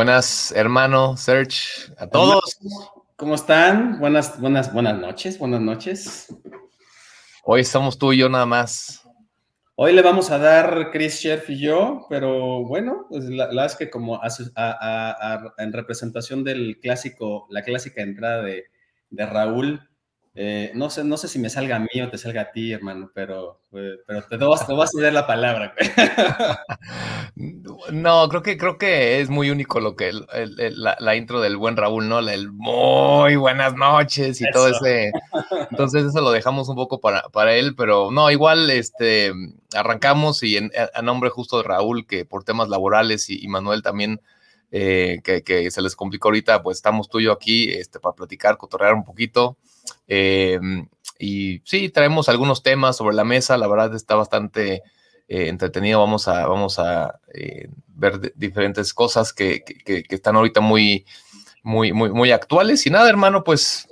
Buenas, hermano, Serge, a todos. ¿Cómo están? Buenas, buenas, buenas noches, buenas noches. Hoy estamos tú y yo nada más. Hoy le vamos a dar Chris Scherf y yo, pero bueno, pues la, verdad es que como en representación del clásico, la clásica entrada de, de Raúl, eh, no, sé, no sé si me salga a mí o te salga a ti, hermano, pero, eh, pero te, vas, te vas a dar la palabra. no, creo que, creo que es muy único lo que la, intro del buen Raúl, ¿no? El muy buenas noches y todo ese. Entonces, eso lo dejamos un poco para, para él, pero no, igual este, arrancamos y a nombre justo de Raúl, que por temas laborales y, Manuel también. Eh, que, que, se les complicó ahorita, pues estamos tú y yo aquí este, para platicar, cotorrear un poquito. Em, y sí, traemos algunos temas sobre la mesa, la verdad está bastante eh, entretenido, vamos a, vamos a eh, ver diferentes cosas que, están ahorita muy, muy, muy, muy actuales. Y nada, hermano, pues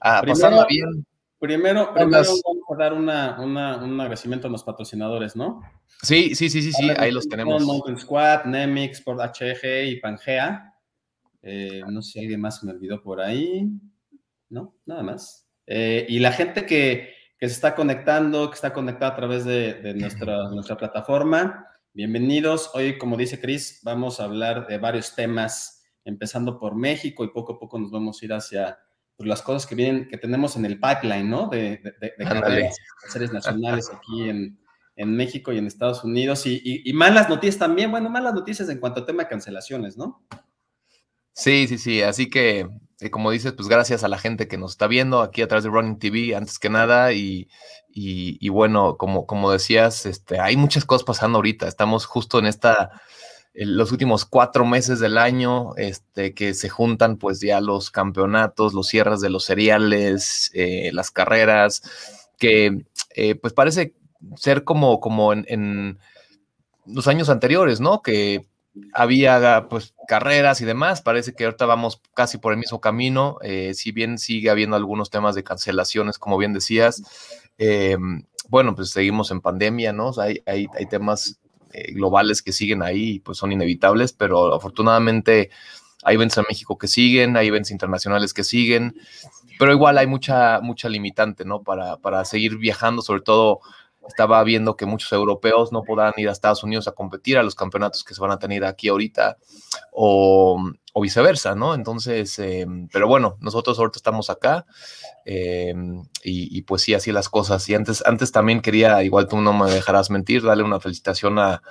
a pasarla bien. Primero, vamos a dar una, un agradecimiento a los patrocinadores, ¿no? Sí, sí, sí, sí, sí, ahí los tenemos. Mountain Squad, Nemix, por HG y Pangea. Eh, no sé si alguien más me olvidó por ahí. ¿No? Nada más. Eh, y la gente que, se está conectando, que está conectada a través de, nuestra, nuestra plataforma, bienvenidos. Hoy, como dice Cris, vamos a hablar de varios temas, empezando por México y poco a poco nos vamos a ir hacia pues, las cosas que vienen, que tenemos en el pipeline, ¿no? De, de, de series nacionales aquí en, México y en Estados Unidos. Y, y, malas noticias también, bueno, malas noticias en cuanto a tema de cancelaciones, ¿no? Sí, sí, sí. Así que como dices, pues gracias a la gente que nos está viendo aquí a través de Running TV, antes que nada, y, y, bueno, como, como decías, este, hay muchas cosas pasando ahorita, estamos justo en esta, los últimos cuatro meses del año, este, que se juntan pues ya los campeonatos, los cierres de los seriales, eh, las carreras, que eh, pues parece ser como, como en, en los años anteriores, ¿no? Que había pues carreras y demás, parece que ahorita vamos casi por el mismo camino, eh, si bien sigue habiendo algunos temas de cancelaciones, como bien decías, eh, bueno, pues seguimos en pandemia, ¿no? hay, hay, temas eh, globales que siguen ahí y pues son inevitables, pero afortunadamente hay eventos en México que siguen, hay eventos internacionales que siguen, pero igual hay mucha, mucha limitante, ¿no? Para, para seguir viajando, sobre todo estaba viendo que muchos europeos no podrán ir a Estados Unidos a competir a los campeonatos que se van a tener aquí ahorita o, viceversa, ¿no? Entonces, eh, pero bueno, nosotros ahorita estamos acá eh, y, pues sí, así las cosas. Y antes, antes también quería, igual tú no me dejarás mentir, darle una felicitación a,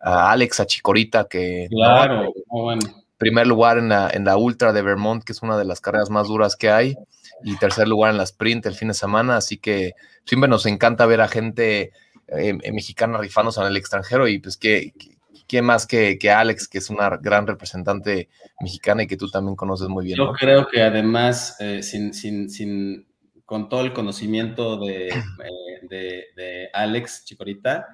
Alex, a Chicorita, que... Claro, bueno. Primer lugar en la, en la Ultra de Vermont, que es una de las carreras más duras que hay y tercer lugar en la sprint el fin de semana, así que siempre nos encanta ver a gente eh, eh, mexicana rifándose en el extranjero y pues que, ¿quién más que, que, Alex, que es una gran representante mexicana y que tú también conoces muy bien? Yo creo que además, eh, sin, sin, sin, con todo el conocimiento de, de, de, Alex Chicorita,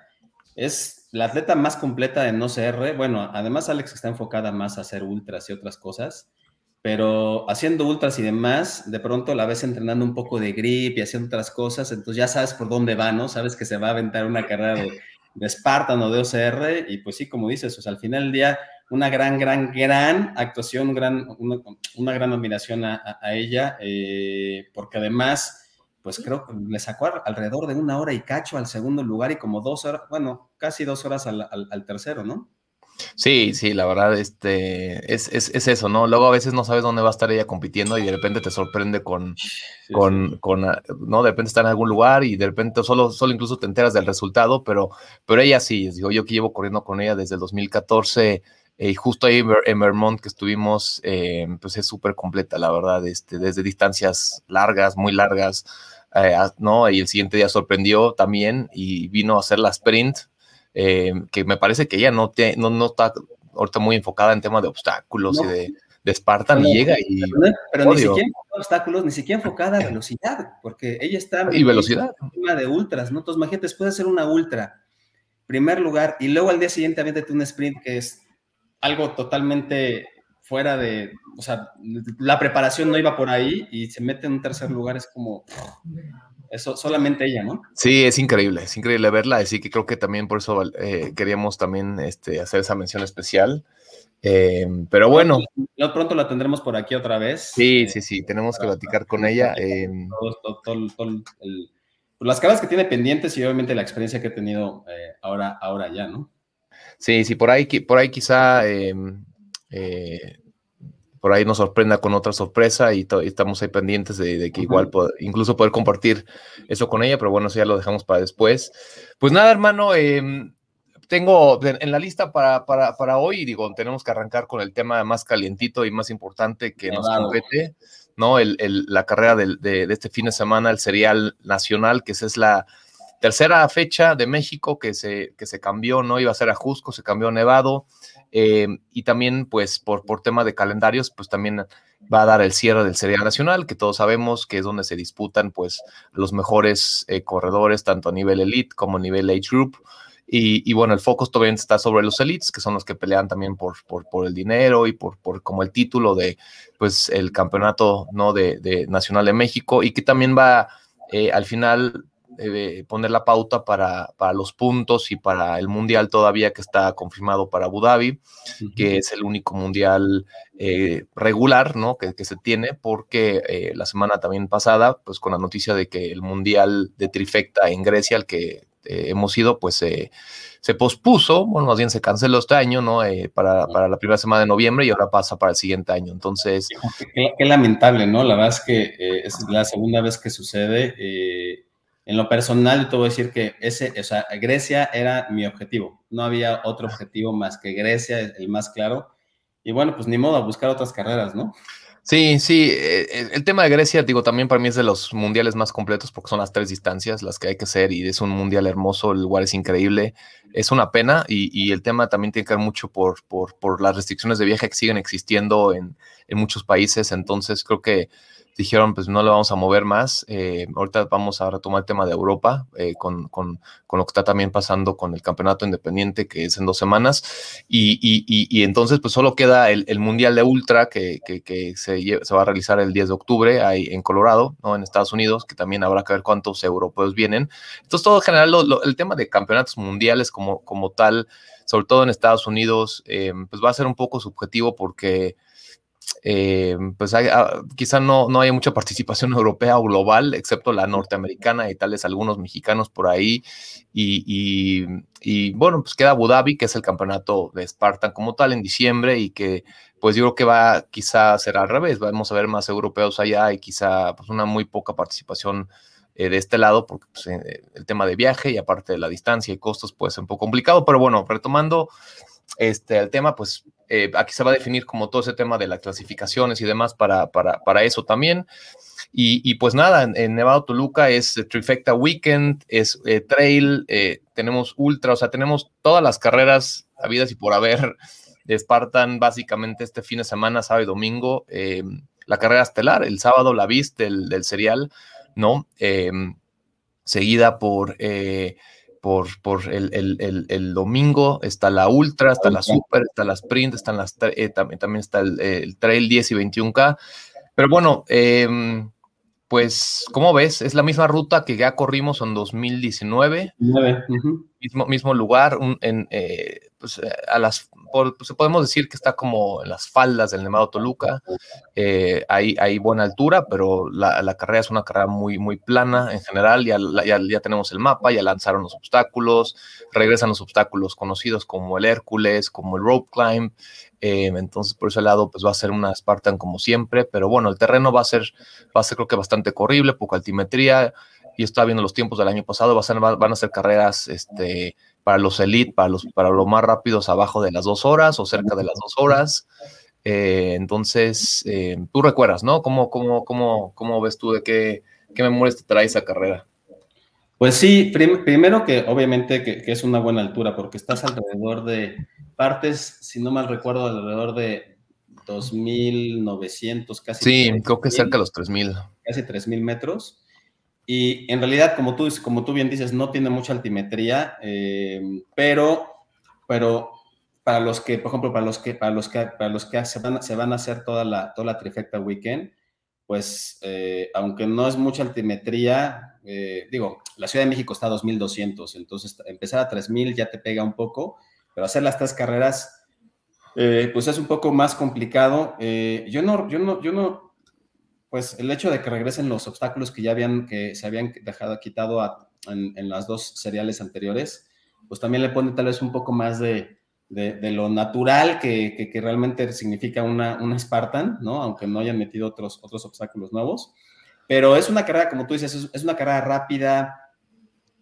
es la atleta más completa de no CR. Bueno, además Alex está enfocada más a hacer ultras y otras cosas pero haciendo ultras y demás, de pronto la ves entrenando un poco de grip y haciendo otras cosas, entonces ya sabes por dónde va, ¿no? Sabes que se va a aventar una carrera de, de Spartan o de OCR, y pues sí, como dices, al final del día, una gran, gran, gran actuación, gran, una, gran admiración a, ella, eh, porque además, pues creo que le sacó alrededor de una hora y cacho al segundo lugar y como dos horas, bueno, casi dos horas al, al tercero, ¿no? Sí, sí, la verdad, este, es, es, es, eso, ¿no? Luego a veces no sabes dónde va a estar ella compitiendo y de repente te sorprende con, con, con, ah, ¿no? De repente está en algún lugar y de repente solo, solo incluso te enteras del resultado, pero, pero ella sí, digo, yo que llevo corriendo con ella desde el 2014 eh, y justo ahí en Vermont que estuvimos, eh, pues es súper completa, la verdad, este, desde distancias largas, muy largas, eh, ¿no? Y el siguiente día sorprendió también y vino a hacer la sprint eh, que me parece que ella no, te, no, no está ahorita muy enfocada en temas de obstáculos y de, de Spartan y llega y... Pero, ni siquiera obstáculos, ni siquiera enfocada a velocidad, porque ella está... Y velocidad. Una de ultras, ¿no? Entonces, imagínate, después de hacer una ultra, primer lugar, y luego al día siguiente aviéntate un sprint que es algo totalmente fuera de, o sea, la preparación no iba por ahí y se mete en un tercer lugar, es como, eso, solamente ella, ¿no? Sí, es increíble, es increíble verla, así que creo que también por eso eh, queríamos también este, hacer esa mención especial. Em, pero bueno. Pronto, la tendremos por aquí otra vez. Sí, eh, sí, sí, tenemos que platicar con ella. Em. las caras que tiene pendientes y obviamente la experiencia que he tenido eh, ahora, ahora ya, ¿no? Sí, sí, por ahí, por ahí quizá em, eh, por ahí nos sorprenda con otra sorpresa y, estamos ahí pendientes de, que igual incluso poder compartir eso con ella, pero bueno, eso ya lo dejamos para después. Pues nada, hermano, em, tengo en la lista para, para, hoy, digo, tenemos que arrancar con el tema más calientito y más importante que nos compete, ¿no? El, la carrera de, de, este fin de semana, el serial nacional, que esa es la tercera fecha de México que se, que se cambió, ¿no? Iba a ser a Jusco, se cambió a Nevado. Eh, y también, pues, por, por tema de calendarios, pues también va a dar el cierre del Serial Nacional, que todos sabemos que es donde se disputan, pues, los mejores eh, corredores, tanto a nivel elite como a nivel age group. Y, bueno, el foco todavía está sobre los elites, que son los que pelean también por, por, por el dinero y por, por, como el título de, pues, el campeonato, ¿no? De, de Nacional de México y que también va, eh, al final, poner la pauta para, para, los puntos y para el mundial todavía que está confirmado para Abu Dhabi, que es el único mundial eh, regular ¿no? que, que, se tiene, porque eh, la semana también pasada, pues con la noticia de que el mundial de trifecta en Grecia, al que eh, hemos ido, pues se pospuso, bueno, más bien se canceló este año, ¿no? para, para, la primera semana de noviembre y ahora pasa para el siguiente año. Entonces... Qué, lamentable, ¿no? La verdad es que es la segunda vez que sucede en lo personal, te voy decir que ese, o Grecia era mi objetivo. No había otro objetivo más que Grecia, el más claro. Y bueno, pues ni modo, buscar otras carreras, ¿no? Sí, sí, eh, el tema de Grecia, digo, también para mí es de los mundiales más completos porque son las tres distancias las que hay que hacer y es un mundial hermoso, el lugar es increíble, es una pena y, el tema también tiene que ver mucho por, por, por, las restricciones de viaje que siguen existiendo en, en muchos países, entonces creo que dijeron, pues no lo vamos a mover más. Eh, ahorita vamos a retomar el tema de Europa, eh, con, con, con, lo que está también pasando con el campeonato independiente, que es en dos semanas. Y, y, y, entonces, pues solo queda el, el Mundial de Ultra, que, que, que se, se, va a realizar el 10 de octubre ahí en Colorado, ¿no? en Estados Unidos, que también habrá que ver cuántos europeos vienen. Entonces, todo en general, lo, el tema de campeonatos mundiales como, como tal, sobre todo en Estados Unidos, eh, pues va a ser un poco subjetivo porque eh, pues ah, quizá no, no haya mucha participación europea o global, excepto la norteamericana y tales algunos mexicanos por ahí. Y, y, bueno, pues queda Abu Dhabi, que es el campeonato de Spartan como tal en diciembre y que pues yo creo que va quizá a ser al revés, vamos a ver más europeos allá y quizá pues una muy poca participación eh, de este lado, porque pues, eh, el tema de viaje y aparte de la distancia y costos puede ser un poco complicado, pero bueno, retomando este, el tema, pues eh, aquí se va a definir como todo ese tema de las clasificaciones y demás para, para, para eso también. Y, y, pues nada, en, Nevado Toluca es Trifecta Weekend, es eh, Trail, eh, tenemos Ultra, o sea, tenemos todas las carreras habidas y por haber de Spartan básicamente este fin de semana, sábado y domingo. la carrera estelar, el sábado la viste del, del serial, ¿no? seguida por por, por el, el, el, domingo, está la Ultra, está la Super, está la Sprint, están las, eh, también, también está el, Trail 10 y 21K. Pero bueno, em, pues, ¿cómo ves? Es la misma ruta que ya corrimos en 2019. Mismo, mismo lugar, en, eh, pues, eh, a las, pues, podemos decir que está como en las faldas del Nevado Toluca. Eh, hay, hay, buena altura, pero la, la, carrera es una carrera muy, muy plana en general. Ya, ya, ya, tenemos el mapa, ya lanzaron los obstáculos, regresan los obstáculos conocidos como el Hércules, como el Rope Climb. Eh, entonces, por ese lado, pues va a ser una Spartan como siempre, pero bueno, el terreno va a ser, va a ser creo que bastante corrible, poca altimetría. Y estaba viendo los tiempos del año pasado, va a ser, van a ser carreras este, para los elite, para los, para los más rápidos abajo de las dos horas o cerca de las dos horas. Eh, entonces, eh, tú recuerdas, ¿no? ¿Cómo, cómo, cómo, cómo ves tú de qué, qué memorias te trae esa carrera? Pues sí, primero que obviamente que, es una buena altura, porque estás alrededor de partes, si no mal recuerdo, alrededor de 2.900, casi. Sí, creo que cerca de los 3.000. Casi 3.000 metros. Y en realidad, como tú, como tú bien dices, no tiene mucha altimetría, eh, pero, pero para los que, por ejemplo, para los que, para los que, para los que se, van, se van a hacer toda la, toda la trifecta weekend, pues eh, aunque no es mucha altimetría, eh, digo, la Ciudad de México está a 2200, entonces empezar a 3000 ya te pega un poco, pero hacer las tres carreras eh, pues es un poco más complicado. Eh, yo no, yo no, yo no, pues el hecho de que regresen los obstáculos que ya habían, que se habían dejado quitado en, las dos seriales anteriores, pues también le pone tal vez un poco más de, de, lo natural que, realmente significa una, una Spartan, ¿no? Aunque no hayan metido otros, otros obstáculos nuevos. Pero es una carrera, como tú dices, es, una carrera rápida,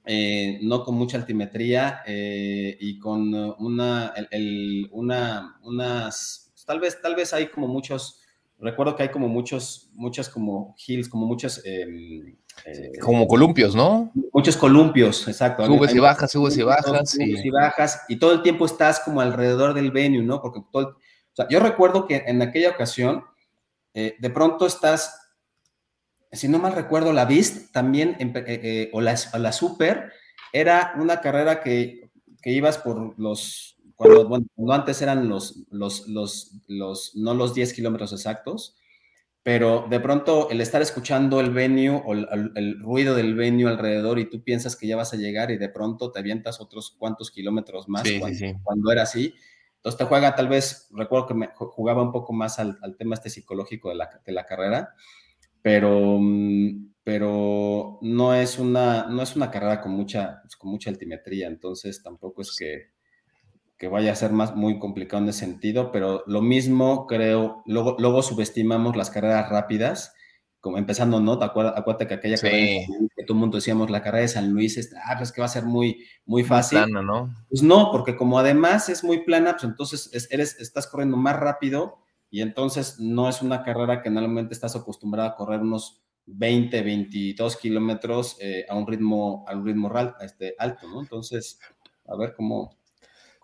eh, no con mucha altimetría eh, y con una, una, unas, tal vez, tal vez hay como muchos, recuerdo que hay como muchos, muchas como hills, como muchos... Em, eh, como columpios, ¿no? Muchos columpios, exacto. Subes y bajas, subes y bajas. Subes y bajas, y todo el tiempo estás como alrededor del venue, ¿no? Porque todo o sea, yo recuerdo que en aquella ocasión, de pronto estás si no mal recuerdo, la Beast también, eh, eh, o, la, la, Super, era una carrera que, ibas por los, cuando, bueno, antes eran los, los, los, los, no los 10 kilómetros exactos, pero de pronto el estar escuchando el venue o el, ruido del venue alrededor y tú piensas que ya vas a llegar y de pronto te avientas otros cuantos kilómetros más cuando, era así. Entonces te juega tal vez, recuerdo que me jugaba un poco más al, tema este psicológico de la, de la carrera pero, pero no, es una, no es una carrera con mucha, con mucha altimetría, entonces tampoco es que, que vaya a ser más muy complicado en ese sentido, pero lo mismo creo, luego, luego subestimamos las carreras rápidas, como empezando, ¿no? ¿Te acuerdas, acuérdate que aquella carrera que todo el mundo decíamos, la carrera de San Luis, es, ah, pues que va a ser muy, muy fácil. Plana, ¿no? Pues no, porque como además es muy plana, pues entonces eres, estás corriendo más rápido y entonces no es una carrera que normalmente estás acostumbrado a correr unos 20, 22 kilómetros eh, a un ritmo, a un ritmo este, alto, ¿no? Entonces, a ver cómo,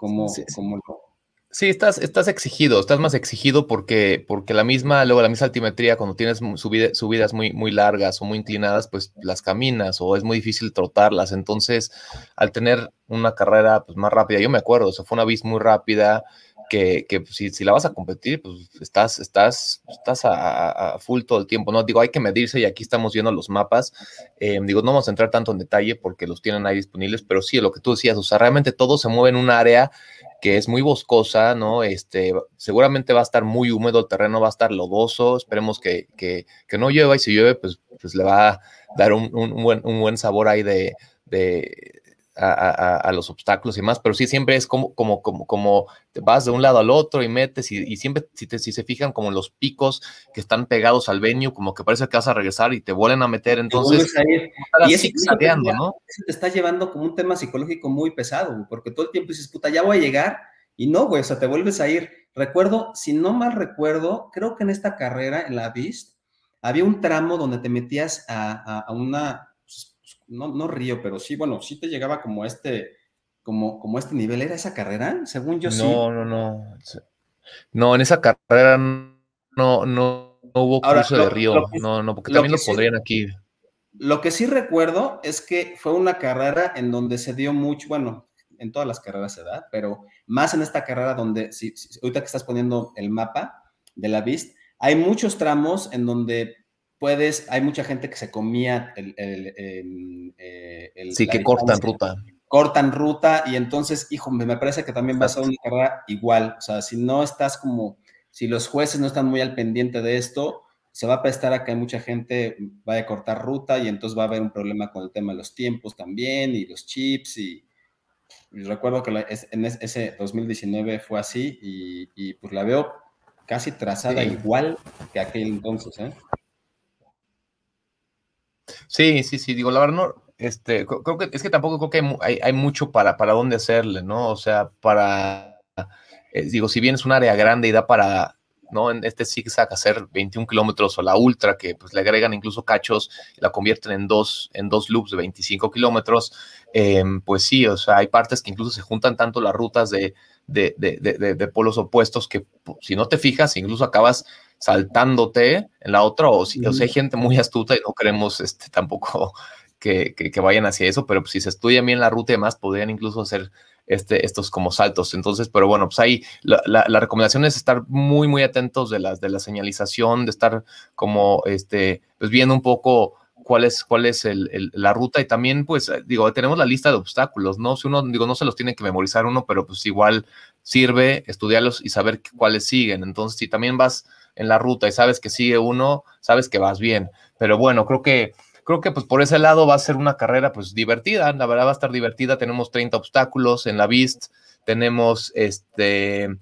cómo, sí, cómo lo... Sí, estás, estás exigido, estás más exigido porque, porque la misma, luego la misma altimetría, cuando tienes subidas muy, muy largas o muy inclinadas, pues las caminas o es muy difícil trotarlas. Entonces, al tener una carrera pues, más rápida, yo me acuerdo, o sea, fue una bis muy rápida, que, pues, si, la vas a competir, pues estás, estás, estás a, full todo el tiempo, ¿no? Digo, hay que medirse y aquí estamos viendo los mapas. Em, digo, no vamos a entrar tanto en detalle porque los tienen ahí disponibles, pero sí, lo que tú decías, o sea, realmente todo se mueve en un área que es muy boscosa, ¿no? Este, seguramente va a estar muy húmedo el terreno, va a estar lodoso, esperemos que, que, que no llueva y si llueve, pues, pues le va a dar un, un, buen, un buen sabor ahí de, de a, los obstáculos y más, pero sí siempre es como, como, como, como te vas de un lado al otro y metes y, siempre, si, te, si se fijan, como los picos que están pegados al venue, como que parece que vas a regresar y te vuelven a meter, entonces... Y eso te, ¿no? te está llevando como un tema psicológico muy pesado, porque todo el tiempo dices, puta, ya voy a llegar, y no, güey, o sea, te vuelves a ir. Recuerdo, si no mal recuerdo, creo que en esta carrera, en la Beast, había un tramo donde te metías a una no, no río, pero sí, bueno, sí te llegaba como este, como, como este nivel. ¿Era esa carrera? Según yo sí. No, no, no. No, en esa carrera no, no, no hubo cruce de río. no, no, porque también lo, pondrían aquí. Lo que sí recuerdo es que fue una carrera en donde se dio mucho, bueno, en todas las carreras se da, pero más en esta carrera donde, si, ahorita que estás poniendo el mapa de la VIST, hay muchos tramos en donde puedes, hay mucha gente que se comía el... el, eh, sí, que cortan ruta. Cortan ruta y entonces, hijo, me parece que también va a ser una carrera igual. O sea, si no estás como, si los jueces no están muy al pendiente de esto, se va a prestar a que mucha gente vaya a cortar ruta y entonces va a haber un problema con el tema de los tiempos también y los chips y, recuerdo que en ese 2019 fue así y, pues la veo casi trazada igual que aquel entonces, ¿eh? Sí, sí, sí, digo, la verdad, no, este, creo que, es que tampoco creo que hay, hay, mucho para, para dónde hacerle, ¿no? O sea, para, eh, digo, si bien es un área grande y da para, ¿no? En este zigzag hacer 21 kilómetros o la ultra, que pues le agregan incluso cachos la convierten en dos, en dos loops de 25 kilómetros, em, pues sí, o sea, hay partes que incluso se juntan tanto las rutas de, de, de, de polos opuestos que si no te fijas, incluso acabas saltándote en la otra, o si, o sea, hay gente muy astuta y no queremos este, tampoco que, que, vayan hacia eso, pero pues, si se estudia bien la ruta y demás, podrían incluso hacer este, estos como saltos. Entonces, pero bueno, pues ahí la, la, recomendación es estar muy, muy atentos de, las, de la señalización, de estar como, este, pues viendo un poco cuál es, cuál es el, la ruta y también, pues, digo, tenemos la lista de obstáculos, ¿no? Si uno, digo, no se los tiene que memorizar uno, pero pues igual sirve estudiarlos y saber cuáles siguen. Entonces, si también vas en la ruta y sabes que sigue uno, sabes que vas bien. Pero bueno, creo que creo que pues por ese lado va a ser una carrera pues divertida, la verdad va a estar divertida, tenemos 30 obstáculos en la Beast, tenemos este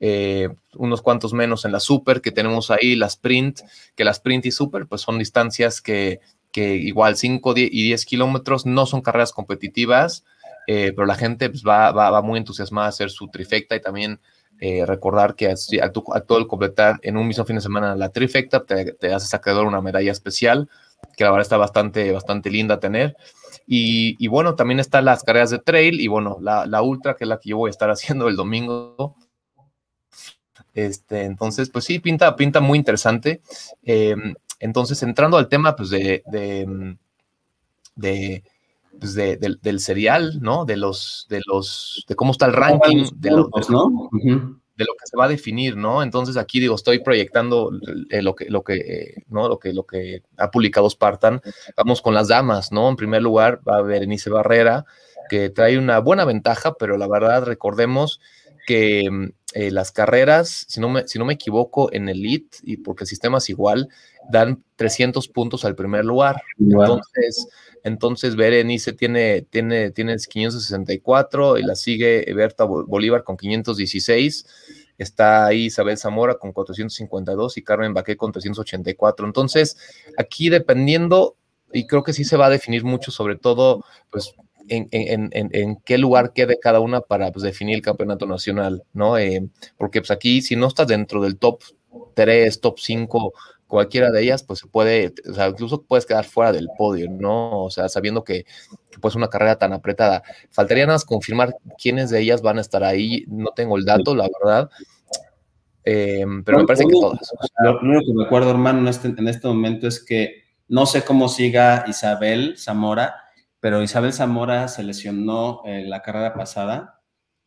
eh, unos cuantos menos en la Super, que tenemos ahí la Sprint, que la Sprint y Super pues son distancias que, que igual 5 y 10 kilómetros no son carreras competitivas, eh, pero la gente pues, va, va, muy entusiasmada a hacer su trifecta y también eh, recordar que a, todo el completar en un mismo fin de semana la trifecta te, te haces acreedor una medalla especial que la verdad está bastante, bastante linda tener. Y, bueno, también están las carreras de trail y bueno, la, la, ultra, que es la que yo voy a estar haciendo el domingo. Este, entonces, pues sí, pinta, pinta muy interesante. Em, entonces, entrando al tema, pues de, de pues de, del serial, ¿no? De los, de los, de cómo está el ranking, de los, ¿no? de lo que se va a definir, ¿no? Entonces aquí digo, estoy proyectando eh, lo que, lo que, eh, ¿no? Lo que, lo que ha publicado Spartan. Vamos con las damas, ¿no? En primer lugar va a Berenice Barrera, que trae una buena ventaja, pero la verdad recordemos que eh, las carreras, si no, me, si no me equivoco, en Elite, y porque el sistema es igual, dan 300 puntos al primer lugar. Entonces, entonces Berenice tiene, tiene, tiene 564 y la sigue Berta Bolívar con 516. Está ahí Isabel Zamora con 452 y Carmen Baqué con 384. Entonces, aquí dependiendo, y creo que sí se va a definir mucho, sobre todo, pues en, en, en, en, qué lugar quede cada una para pues, definir el campeonato nacional, ¿no? Eh, porque pues aquí si no estás dentro del top 3, top 5 cualquiera de ellas, pues se puede, o sea, incluso puedes quedar fuera del podio, ¿no? O sea, sabiendo que, pues una carrera tan apretada. Faltaría nada más confirmar quiénes de ellas van a estar ahí. No tengo el dato, la verdad. Em, pero me parece que todas. Lo único que me acuerdo, hermano, en este, en este momento es que no sé cómo siga Isabel Zamora, pero Isabel Zamora se lesionó en la carrera pasada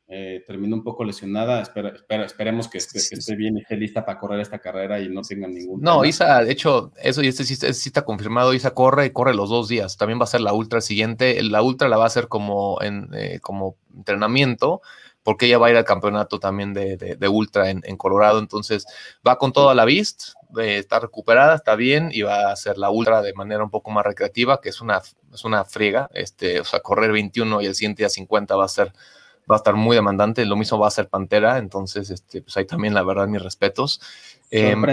eh, terminó un poco lesionada. Espera, esperemos que esté, bien y esté lista para correr esta carrera y no tenga ningún. No, Isa, de hecho, eso y este sí, está confirmado. Isa corre y corre los dos días. También va a ser la ultra siguiente. La ultra la va a hacer como, en, eh, como entrenamiento, porque ella va a ir al campeonato también de, ultra en, Colorado. Entonces va con toda la vista, eh, está recuperada, está bien y va a hacer la ultra de manera un poco más recreativa, que es una, es una friega. Este, o sea, correr 21 y el siguiente día 50 va a ser va a estar muy demandante, lo mismo va a ser Pantera, entonces, este, pues ahí también, la verdad, mis respetos. Em,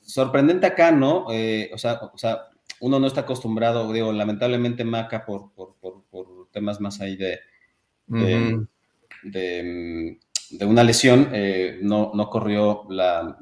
sorprendente acá, ¿no? Eh, o, sea, o sea, uno no está acostumbrado, digo, lamentablemente Maca por, por, temas más ahí de, de, una lesión, eh, no, no corrió la,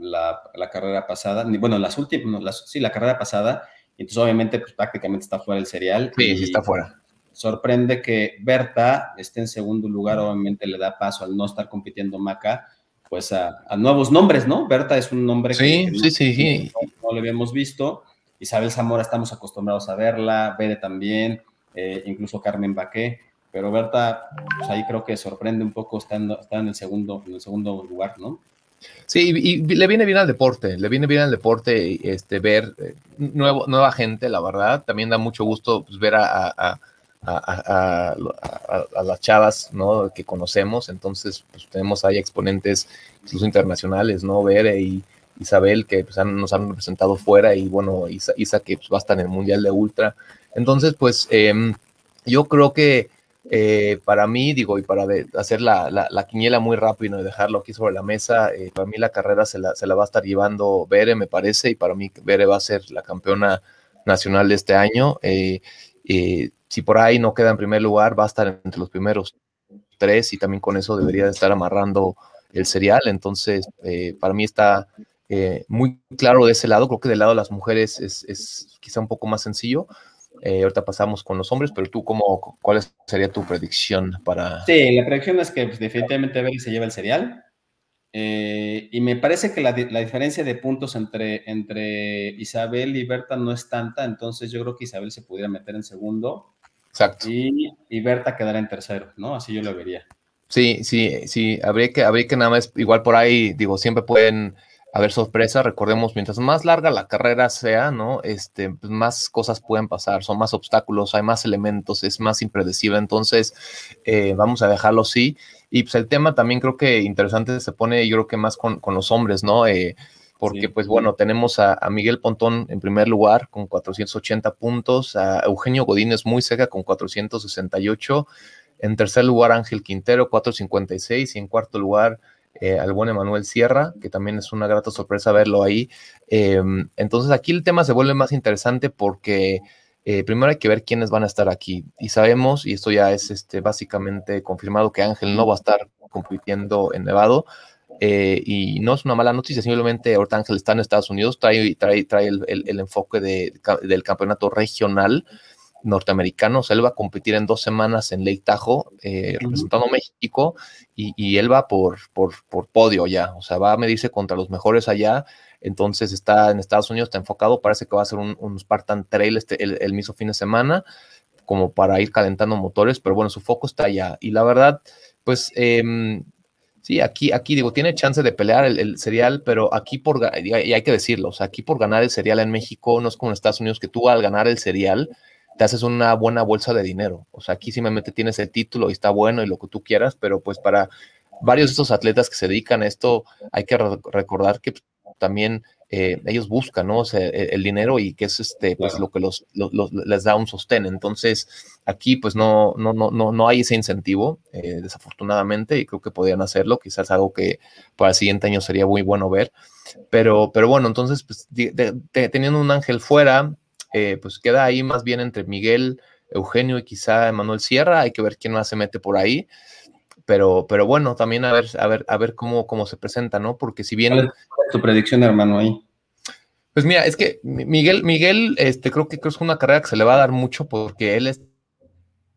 carrera pasada, ni bueno, las últimas, sí, la carrera pasada, entonces obviamente pues, prácticamente está fuera del serial. Sí, sí está fuera sorprende que Berta esté en segundo lugar, obviamente le da paso al no estar compitiendo Maca, pues a, nuevos nombres, ¿no? Berta es un nombre que, sí, sí, No, lo habíamos visto. Isabel Zamora estamos acostumbrados a verla, Bere también, eh, incluso Carmen Baqué, pero Berta, pues ahí creo que sorprende un poco estando, está en el segundo, en el segundo lugar, ¿no? Sí, y, le viene bien al deporte, le viene bien al deporte este, ver eh, nuevo, nueva gente, la verdad. También da mucho gusto pues, ver a, a, las chavas ¿no? que conocemos, entonces pues, tenemos ahí exponentes incluso internacionales, ¿no? Bere y Isabel que pues, nos han representado fuera y bueno, Isa, Isa que pues, va a estar en el Mundial de Ultra. Entonces, pues em, yo creo que eh, para mí, digo, y para hacer la, la, quiniela muy rápido y dejarlo aquí sobre la mesa, eh, para mí la carrera se la, se la va a estar llevando Bere, me parece, y para mí Bere va a ser la campeona nacional de este año. Eh, si por ahí no queda en primer lugar, va a estar entre los primeros tres y también con eso debería de estar amarrando el serial. Entonces, eh, para mí está eh, muy claro de ese lado. Creo que del lado de las mujeres es, quizá un poco más sencillo. Eh, ahorita pasamos con los hombres, pero tú, cómo, ¿cuál sería tu predicción para...? Sí, la predicción es que pues, definitivamente Beri se lleva el serial. y me parece que la, diferencia de puntos entre, entre Isabel y Berta no es tanta, entonces yo creo que Isabel se pudiera meter en segundo Exacto. Y, y Berta quedará en tercero, ¿no? Así yo lo vería. Sí, sí, sí, habría que, habría que nada más, igual por ahí, digo, siempre pueden haber sorpresa. Recordemos, mientras más larga la carrera sea, ¿no? Este, pues más cosas pueden pasar, son más obstáculos, hay más elementos, es más impredecible. Entonces, eh, vamos a dejarlo así. Y pues el tema también creo que interesante se pone, yo creo que más con, los hombres, ¿no? Eh, porque pues bueno, tenemos a, Miguel Pontón en primer lugar con 480 puntos, a Eugenio Godínez muy seca con 468, en tercer lugar Ángel Quintero 456 y en cuarto lugar eh, al buen Emanuel Sierra, que también es una grata sorpresa verlo ahí. Em, entonces aquí el tema se vuelve más interesante porque eh, primero hay que ver quiénes van a estar aquí. Y sabemos, y esto ya es este, básicamente confirmado, que Ángel no va a estar compitiendo en Nevado. Eh, y no es una mala noticia, simplemente ahorita Ángel está en Estados Unidos, trae, trae, trae el, el, enfoque de, del campeonato regional norteamericano, o sea, él va a competir en dos semanas en Lake Tahoe, eh, representando a México, y, él va por, por, por, podio ya, o sea, va a medirse contra los mejores allá, entonces está en Estados Unidos, está enfocado, parece que va a ser un, un Spartan Trail este, el, mismo fin de semana, como para ir calentando motores, pero bueno, su foco está allá, y la verdad, pues... Em, sí, aquí, aquí digo, tiene chance de pelear el, el, serial, pero aquí por, y hay que decirlo, o sea, aquí por ganar el serial en México, no es como en Estados Unidos que tú al ganar el serial, te haces una buena bolsa de dinero. O sea, aquí simplemente tienes el título y está bueno y lo que tú quieras, pero pues para varios de estos atletas que se dedican a esto, hay que recordar que también eh, ellos buscan, ¿no? E-, el, dinero y que es este, pues lo que los, les da un sostén. Entonces, aquí pues no, no, no, no, no hay ese incentivo, eh, desafortunadamente, y creo que podrían hacerlo, quizás algo que para el siguiente año sería muy bueno ver. Pero, pero bueno, entonces, pues, teniendo un ángel fuera, eh, pues queda ahí más bien entre Miguel, Eugenio y quizá Manuel Sierra. Hay que ver quién más se mete por ahí. Pero, pero bueno, también a ver, a ver, a ver cómo, cómo se presenta, ¿no? Porque si bien. ¿Cuál es tu predicción, hermano, ahí? Pues mira, es que Miguel, Miguel, este, creo que es una carrera que se le va a dar mucho porque él es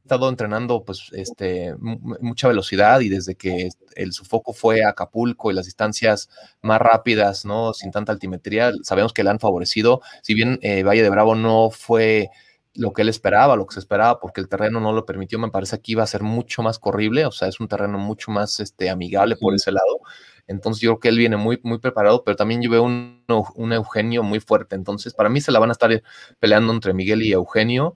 estado entrenando pues este mucha velocidad y desde que el, su foco fue Acapulco y las distancias más rápidas, ¿no? Sin tanta altimetría, sabemos que le han favorecido. Si bien eh, Valle de Bravo no fue lo que él esperaba, lo que se esperaba, porque el terreno no lo permitió, me parece que iba a ser mucho más corrible, o sea, es un terreno mucho más este, amigable por ese lado. Entonces yo creo que él viene muy, muy preparado, pero también yo veo un, un Eugenio muy fuerte. Entonces, para mí se la van a estar peleando entre Miguel y Eugenio.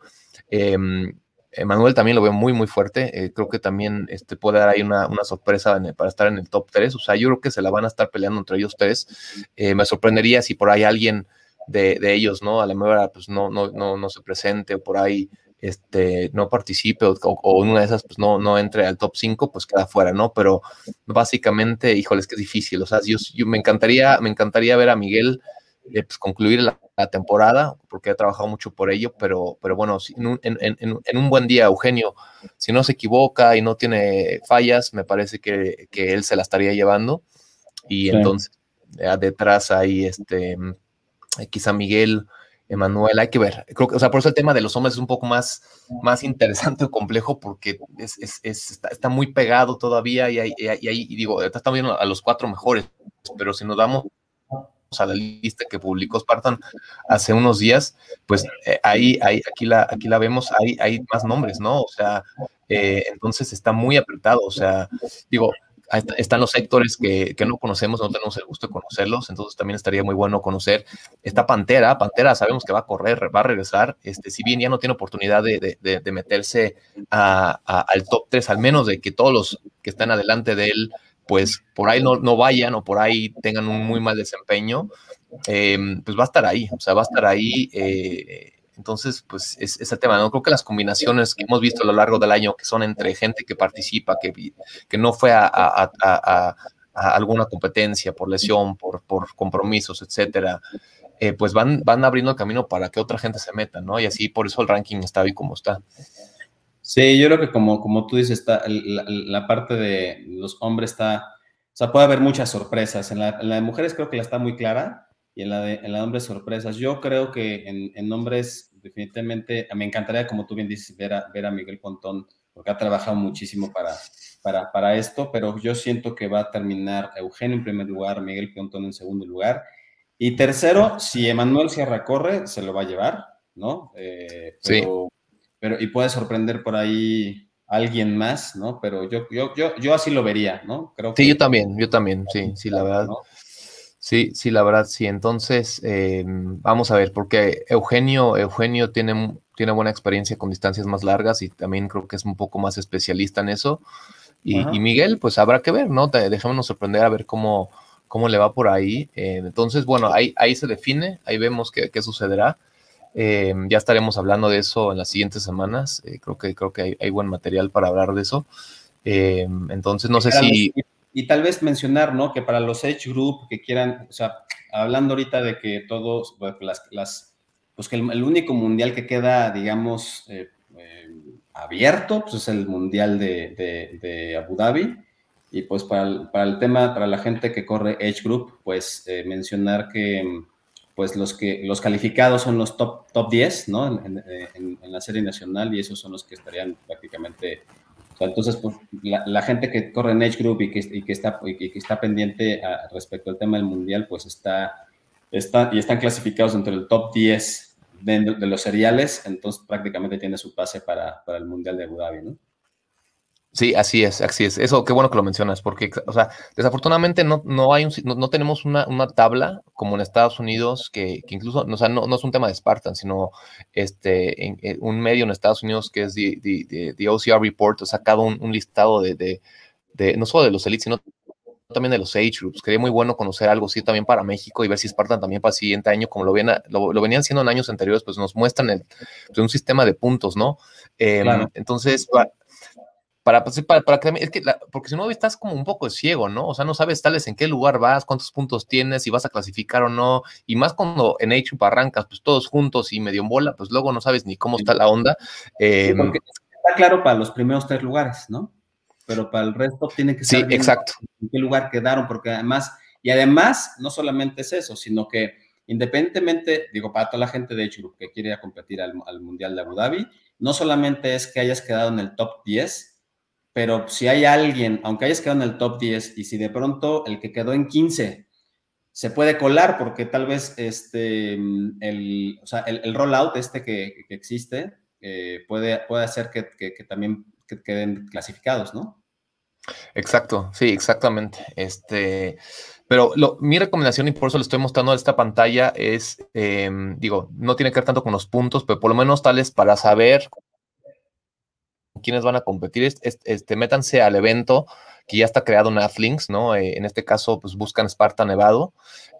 Eh, Manuel también lo veo muy, muy fuerte. Eh, creo que también este, puede dar ahí una, sorpresa para estar en el top 3. O sea, yo creo que se la van a estar peleando entre ellos tres. Eh, me sorprendería si por ahí alguien de, ellos, ¿no? A la mejor pues no, no, no, no se presente o por ahí este, no participe o, o, una de esas pues no, no entre al top 5, pues queda fuera, ¿no? Pero básicamente, híjoles, que es difícil. O sea, yo, yo me, encantaría, me encantaría ver a Miguel eh, pues, concluir la, temporada, porque he trabajado mucho por ello, pero, pero bueno, en un, en, un, buen día, Eugenio, si no se equivoca y no tiene fallas, me parece que, que él se la estaría llevando. Y entonces, detrás hay este, quizá Miguel, Emanuel, hay que ver. Creo que, o sea, por eso el tema de los hombres es un poco más, más interesante o complejo porque es, es, está, está, muy pegado todavía y, hay, y, y digo, estamos viendo a los cuatro mejores, pero si nos damos a la lista que publicó Spartan hace unos días, pues eh, ahí, ahí, aquí la, aquí la vemos, hay, hay más nombres, ¿no? O sea, eh, entonces está muy apretado, o sea, digo, están los sectores que, que, no conocemos, no tenemos el gusto de conocerlos, entonces también estaría muy bueno conocer esta Pantera, Pantera sabemos que va a correr, va a regresar, este, si bien ya no tiene oportunidad de, de, de meterse a, al top 3, al menos de que todos los que están adelante de él pues por ahí no, no vayan o por ahí tengan un muy mal desempeño, em, pues va a estar ahí, o sea, va a estar ahí. Eh, entonces, pues es ese tema, ¿no? Creo que las combinaciones que hemos visto a lo largo del año, que son entre gente que participa, que, que no fue a, alguna competencia por lesión, por, compromisos, etcétera, eh, pues van, van abriendo el camino para que otra gente se meta, ¿no? Y así por eso el ranking está ahí como está. Sí, yo creo que como, como tú dices, está, la, parte de los hombres está, o sea, puede haber muchas sorpresas. En la, de mujeres creo que la está muy clara y en la de, en la hombres sorpresas. Yo creo que en, en, hombres definitivamente, me encantaría, como tú bien dices, ver a, ver a Miguel Pontón, porque ha trabajado muchísimo para, para, para esto, pero yo siento que va a terminar Eugenio en primer lugar, Miguel Pontón en segundo lugar. Y tercero, si Emanuel Sierra corre, se lo va a llevar, ¿no? Eh, pero, sí pero y puede sorprender por ahí alguien más, ¿no? Pero yo, yo, yo, yo así lo vería, ¿no? Creo sí, yo también, yo también, sí, sí, la verdad. Sí, sí, la verdad, sí. Entonces, eh, vamos a ver, porque Eugenio, Eugenio tiene, tiene buena experiencia con distancias más largas y también creo que es un poco más especialista en eso. Y, Miguel, pues habrá que ver, ¿no? Dejémonos sorprender a ver cómo, cómo le va por ahí. Eh, entonces, bueno, ahí, ahí se define, ahí vemos qué, qué sucederá. Eh, ya estaremos hablando de eso en las siguientes semanas. creo que, creo que hay, hay, buen material para hablar de eso. entonces, no sé si y tal vez mencionar, ¿no? Que para los Edge Group que quieran, o sea, hablando ahorita de que todos, las, las pues que el, único mundial que queda, digamos, eh, eh, abierto, pues es el mundial de, de, Abu Dhabi. Y pues para el, para el, tema, para la gente que corre Edge Group, pues eh, mencionar que pues los que los calificados son los top, top 10, ¿no? En, en, la serie nacional y esos son los que estarían prácticamente entonces, pues, la, gente que corre en Edge Group y que, está, pendiente respecto al tema del mundial, pues está, y están clasificados entre el top 10 de, los seriales, entonces prácticamente tiene su pase para, para el mundial de Abu Dhabi, ¿no? Sí, así es, así es. Eso, qué bueno que lo mencionas, porque, o sea, desafortunadamente no, no hay un, no, tenemos una, una, tabla como en Estados Unidos, que, que incluso, o sea, no, no, es un tema de Spartan, sino este, en, eh, un medio en Estados Unidos que es the, OCR Report, ha sacado un, un listado de, de, de, no solo de los elites, sino también de los age groups. Sería muy bueno conocer algo así también para México y ver si Spartan también para el siguiente año, como lo, viene, lo, venían haciendo en años anteriores, pues nos muestran el, pues, un sistema de puntos, ¿no? Em, entonces, para, pues, para, para que, es que porque si no estás como un poco ciego, ¿no? O sea, no sabes tal vez en qué lugar vas, cuántos puntos tienes, si vas a clasificar o no, y más cuando en H arrancas, pues todos juntos y medio en bola, pues luego no sabes ni cómo está la onda. Eh, está claro para los primeros tres lugares, ¿no? Pero para el resto tiene que ser sí, exacto. en qué lugar quedaron, porque además, y además, no solamente es eso, sino que independientemente, digo, para toda la gente de H que quiere ir a competir al, al Mundial de Abu Dhabi, no solamente es que hayas quedado en el top 10, pero si hay alguien, aunque hayas quedado en el top 10 y si de pronto el que quedó en 15 se puede colar porque tal vez este, el, o sea, el, rollout este que, existe eh, puede, puede hacer que, también queden clasificados, ¿no? Exacto, sí, exactamente. Este, pero mi recomendación, y por eso le estoy mostrando esta pantalla, es, em, digo, no tiene que ver tanto con los puntos, pero por lo menos tales para saber quiénes van a competir, este, métanse al evento que ya está creado en Athlinks, ¿no? Eh, en este caso, pues buscan Sparta Nevado,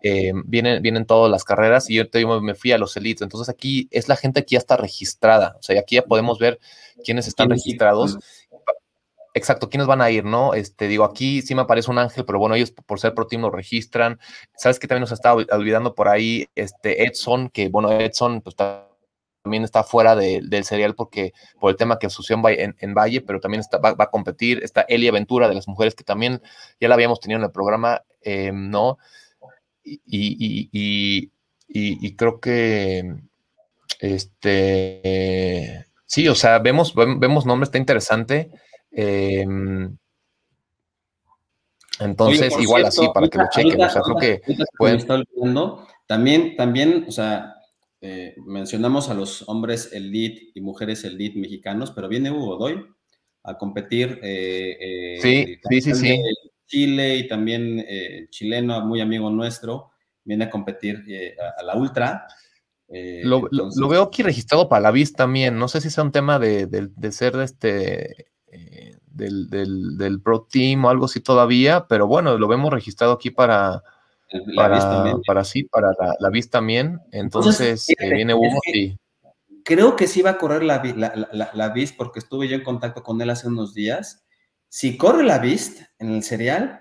eh, vienen, vienen todas las carreras y yo te digo, me fui a los elites. Entonces aquí es la gente que ya está registrada, o sea, aquí ya podemos ver quiénes están registrados. Exacto, quiénes van a ir, ¿no? Este, digo, aquí sí me aparece un ángel, pero bueno, ellos por ser pro team lo registran. ¿Sabes que también nos está olvidando por ahí este Edson? Que bueno, Edson, pues está también está fuera del serial porque por el tema que sucedió en, Valle, pero también está, va, a competir. Está Eli Aventura de las mujeres, que también ya la habíamos tenido en el programa, eh, ¿no? Y, creo que este sí, o sea, vemos, vemos nombres, está interesante. Em, entonces, igual así, para que lo chequen. o sea, creo que pueden. También, también, o sea, eh, mencionamos a los hombres elite y mujeres elite mexicanos, pero viene Hugo Doy a competir. Eh, eh, sí, sí, sí, sí. Chile y también chileno, muy amigo nuestro, viene a competir a, la Ultra. Lo, veo aquí registrado para la VIS también. No sé si sea un tema de, de ser este del, del, del, Pro Team o algo así todavía, pero bueno, lo vemos registrado aquí para, para, para sí, para la, la VIS también. Entonces, eh, viene Hugo y... Creo que sí va a correr la, la, la, VIS porque estuve yo en contacto con él hace unos días. Si corre la VIS en el serial,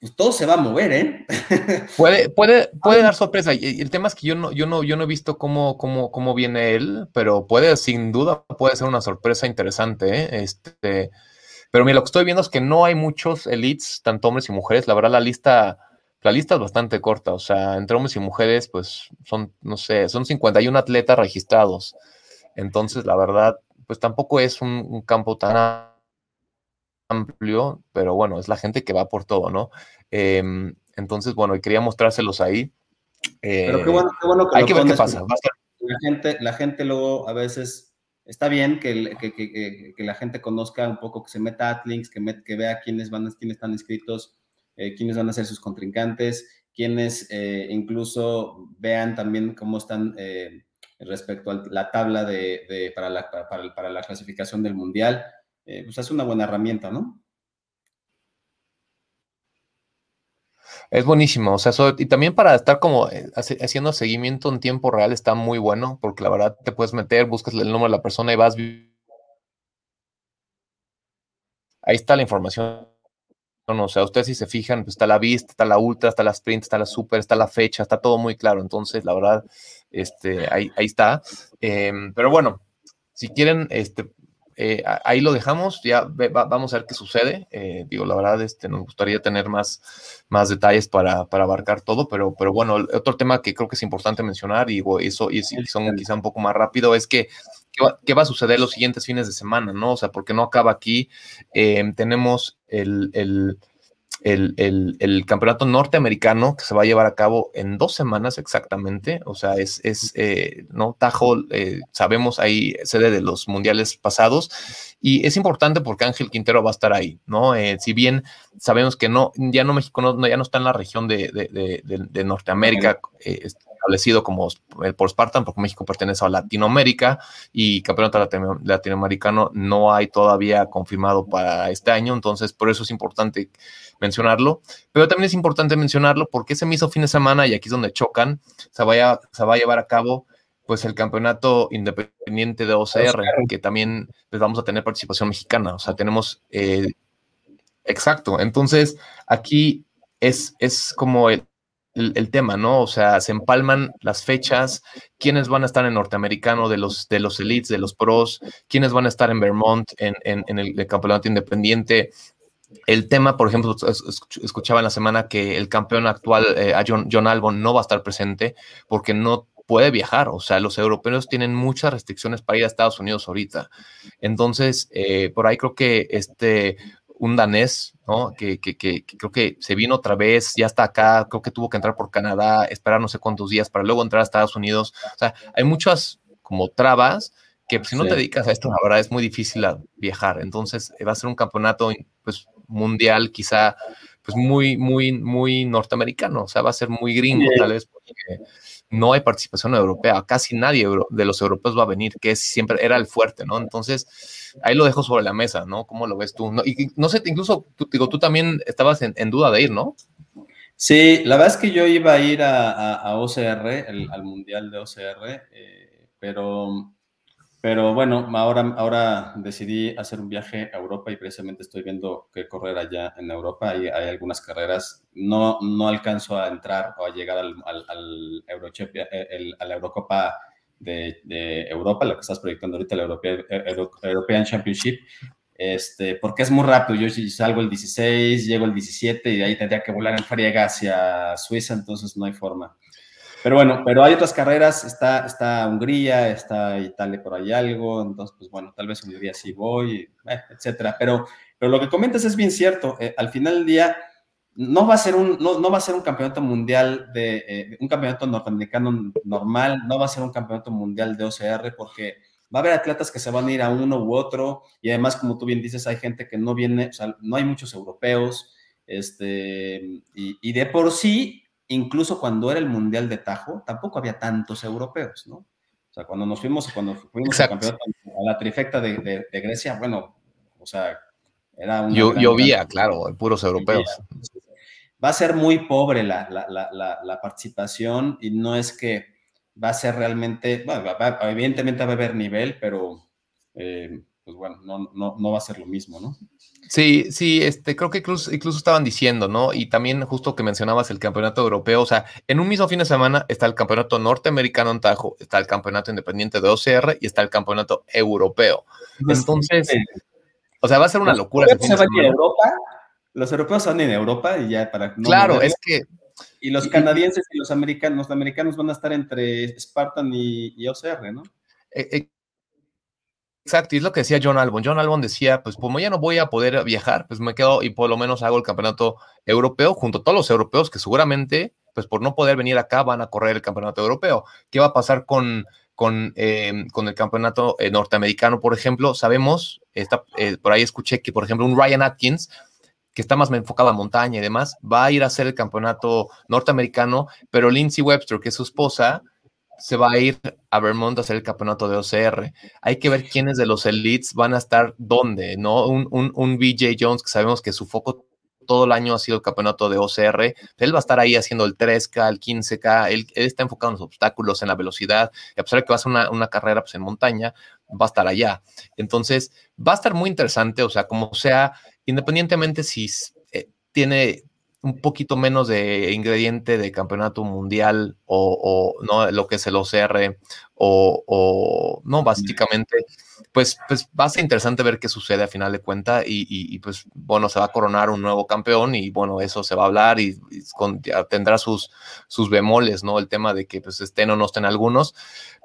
pues todo se va a mover, ¿eh? Puede, puede, puede dar sorpresa. Y el tema es que yo no, yo no, yo no he visto cómo, cómo, cómo viene él, pero puede, sin duda, puede ser una sorpresa interesante, ¿eh? Este, pero mira, lo que estoy viendo es que no hay muchos elites, tanto hombres y mujeres. La verdad, la lista la lista es bastante corta, o sea, entre hombres y mujeres, pues son, no sé, son 51 atletas registrados. Entonces, la verdad, pues tampoco es un, campo tan amplio, pero bueno, es la gente que va por todo, ¿no? Em, entonces, bueno, y quería mostrárselos ahí. pero qué bueno, qué bueno que Hay que ver qué pasa. La gente, la gente luego a veces está bien que, que, la gente conozca un poco, que se meta a Atlinks, que, que vea quiénes van, quiénes están inscritos, eh, quiénes van a ser sus contrincantes, quienes incluso vean también cómo están respecto a la tabla de, para, la, clasificación del Mundial, pues es una buena herramienta, ¿no? Es buenísimo, o sea, y también para estar como eh, haciendo seguimiento en tiempo real está muy bueno, porque la verdad te puedes meter, buscas el nombre de la persona y vas. Ahí está la información. O sea, ustedes si se fijan, pues está la vista, está la ultra, está la sprint, está la super, está la fecha, está todo muy claro. Entonces, la verdad, este, ahí, ahí está. Em, pero bueno, si quieren, este, eh, ahí lo dejamos, ya vamos a ver qué sucede. Eh, digo, la verdad, este, nos gustaría tener más, más detalles para, para, abarcar todo, pero, pero bueno, otro tema que creo que es importante mencionar, y eso y son quizá un poco más rápido, es que ¿qué va, a suceder los siguientes fines de semana, ¿no? O sea, porque no acaba aquí. Eh, tenemos el, el el, campeonato norteamericano que se va a llevar a cabo en dos semanas exactamente. O sea, es, es eh, ¿no? Tajo, eh, sabemos ahí, sede de los mundiales pasados. Y es importante porque Ángel Quintero va a estar ahí, ¿no? Eh, si bien sabemos que no, ya no México no, ya no está en la región de, de Norteamérica, establecido como por Spartan, porque México pertenece a Latinoamérica y campeonato latinoamericano no hay todavía confirmado para este año, entonces por eso es importante mencionarlo, pero también es importante mencionarlo porque ese mismo fin de semana, y aquí es donde chocan, se, vaya, se va a llevar a cabo pues el campeonato independiente de OCR, que también pues, vamos a tener participación mexicana, o sea, tenemos... Eh, exacto, entonces aquí es, es como el, el, tema, ¿no? O sea, se empalman las fechas, quiénes van a estar en norteamericano de los, de los elites, de los pros, quiénes van a estar en Vermont, en, en, el, campeonato independiente. El tema, por ejemplo, escuchaba en la semana que el campeón actual, eh, John, John Albon, no va a estar presente porque no puede viajar. O sea, los europeos tienen muchas restricciones para ir a Estados Unidos ahorita. Entonces, eh, por ahí creo que este un danés, ¿no? Que, creo que se vino otra vez, ya está acá, creo que tuvo que entrar por Canadá, esperar no sé cuántos días para luego entrar a Estados Unidos. O sea, hay muchas como trabas que si no te dedicas a esto, la verdad es muy difícil viajar. Entonces va a ser un campeonato pues, mundial, quizá pues muy, muy, muy norteamericano, o sea, va a ser muy gringo tal vez porque no hay participación europea, casi nadie de los europeos va a venir, que siempre era el fuerte, ¿no? Entonces, ahí lo dejo sobre la mesa, ¿no? ¿Cómo lo ves tú? No, y no sé, incluso, tú, digo, tú también estabas en, duda de ir, ¿no? Sí, la verdad es que yo iba a ir a, OCR, al Mundial de OCR, eh, pero pero bueno, ahora, ahora decidí hacer un viaje a Europa y precisamente estoy viendo qué correr allá en Europa. Hay, hay algunas carreras, no, no alcanzo a entrar o a llegar al, al, al eh, a la Eurocopa de, de, Europa, la que estás proyectando ahorita, la European, European Championship, este, porque es muy rápido. Yo salgo el 16, llego el 17 y de ahí tendría que volar en friega hacia Suiza, entonces no hay forma. Pero bueno, pero hay otras carreras, está, está Hungría, está Italia por ahí algo, entonces, pues bueno, tal vez un día sí voy, eh, etcétera. Pero, pero lo que comentas es bien cierto. Eh, al final del día, no va a ser un, no, no va a ser un campeonato mundial de, eh, un campeonato norteamericano normal, no va a ser un campeonato mundial de OCR, porque va a haber atletas que se van a ir a uno u otro, y además, como tú bien dices, hay gente que no viene, o sea, no hay muchos europeos, este, y, y de por sí incluso cuando era el Mundial de Tajo, tampoco había tantos europeos, ¿no? O sea, cuando nos fuimos, cuando fuimos a la trifecta de, Grecia, bueno, o sea, era un... Yo, llovía, claro, puros europeos. Va a ser muy pobre la, la, participación y no es que va a ser realmente, bueno, evidentemente va a haber nivel, pero eh, pues bueno, no, no, no va a ser lo mismo, ¿no? Sí, sí, este, creo que incluso, incluso, estaban diciendo, ¿no? Y también justo que mencionabas el campeonato europeo, o sea, en un mismo fin de semana está el campeonato norteamericano en Tajo, está el campeonato independiente de OCR y está el campeonato europeo. Entonces, o sea, va a ser una locura. Europa, los europeos van en Europa y ya para... claro, es que... Y los canadienses y los americanos, los americanos van a estar entre Spartan y, y OCR, ¿no? E, e, Exacto, y es lo que decía John Albon. John Albon decía, pues como ya no voy a poder viajar, pues me quedo y por lo menos hago el campeonato europeo junto a todos los europeos que seguramente, pues por no poder venir acá, van a correr el campeonato europeo. ¿Qué va a pasar con, con, em, el campeonato eh, norteamericano, por ejemplo? Sabemos, eh, por ahí escuché que, por ejemplo, un Ryan Atkins, que está más enfocado a montaña y demás, va a ir a hacer el campeonato norteamericano, pero Lindsay Webster, que es su esposa, se va a ir a Vermont a hacer el campeonato de OCR. Hay que ver quiénes de los elites van a estar dónde, ¿no? Un, un, un BJ Jones, que sabemos que su foco todo el año ha sido el campeonato de OCR. Él va a estar ahí haciendo el 3K, el 15K. Él, está enfocado en los obstáculos, en la velocidad. Y a pesar de que va a ser una, una, carrera pues, en montaña, va a estar allá. Entonces, va a estar muy interesante. O sea, como sea, independientemente si eh, tiene un poquito menos de ingrediente de campeonato mundial o, no lo que es el OCR o, no, básicamente, pues, pues va a ser interesante ver qué sucede a final de cuenta y, pues bueno, se va a coronar un nuevo campeón y bueno, eso se va a hablar y, tendrá sus, sus bemoles, ¿no? El tema de que pues estén o no estén algunos,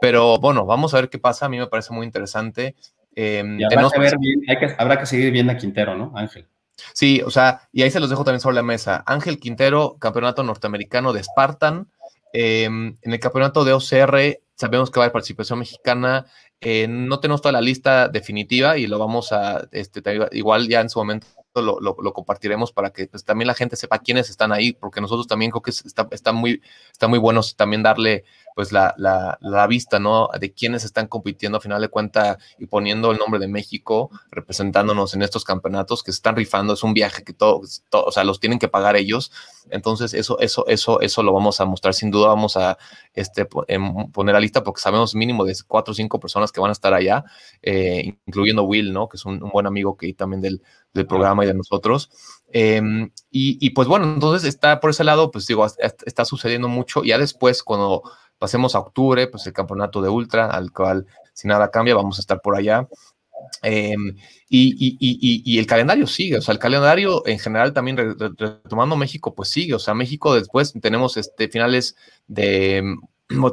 pero bueno, vamos a ver qué pasa, a mí me parece muy interesante. Em, habrá, que ver habrá que seguir viendo a Quintero, ¿no, Ángel? Sí, o sea, y ahí se los dejo también sobre la mesa. Ángel Quintero, campeonato norteamericano de Spartan. Em, en el campeonato de OCR sabemos que va a haber participación mexicana. Eh, no tenemos toda la lista definitiva y lo vamos a, este, igual ya en su momento lo, compartiremos para que pues, también la gente sepa quiénes están ahí, porque nosotros también creo que está, muy, está muy bueno también darle pues la, la, la, vista, ¿no? De quiénes están compitiendo a final de cuenta y poniendo el nombre de México, representándonos en estos campeonatos que se están rifando, es un viaje que todos, todo, o sea, los tienen que pagar ellos. Entonces, eso, eso, eso, eso lo vamos a mostrar sin duda, vamos a este, poner a lista porque sabemos mínimo de cuatro o cinco personas que van a estar allá, eh, incluyendo Will, ¿no? Que es un, un buen amigo que también del, del programa y de nosotros. Em, y, pues bueno, entonces está por ese lado, pues digo, está sucediendo mucho. Ya después, cuando pasemos a octubre, pues el campeonato de Ultra, al cual si nada cambia, vamos a estar por allá. Em, y, el calendario sigue, o sea, el calendario en general también retomando México, pues sigue, o sea, México después tenemos este finales de,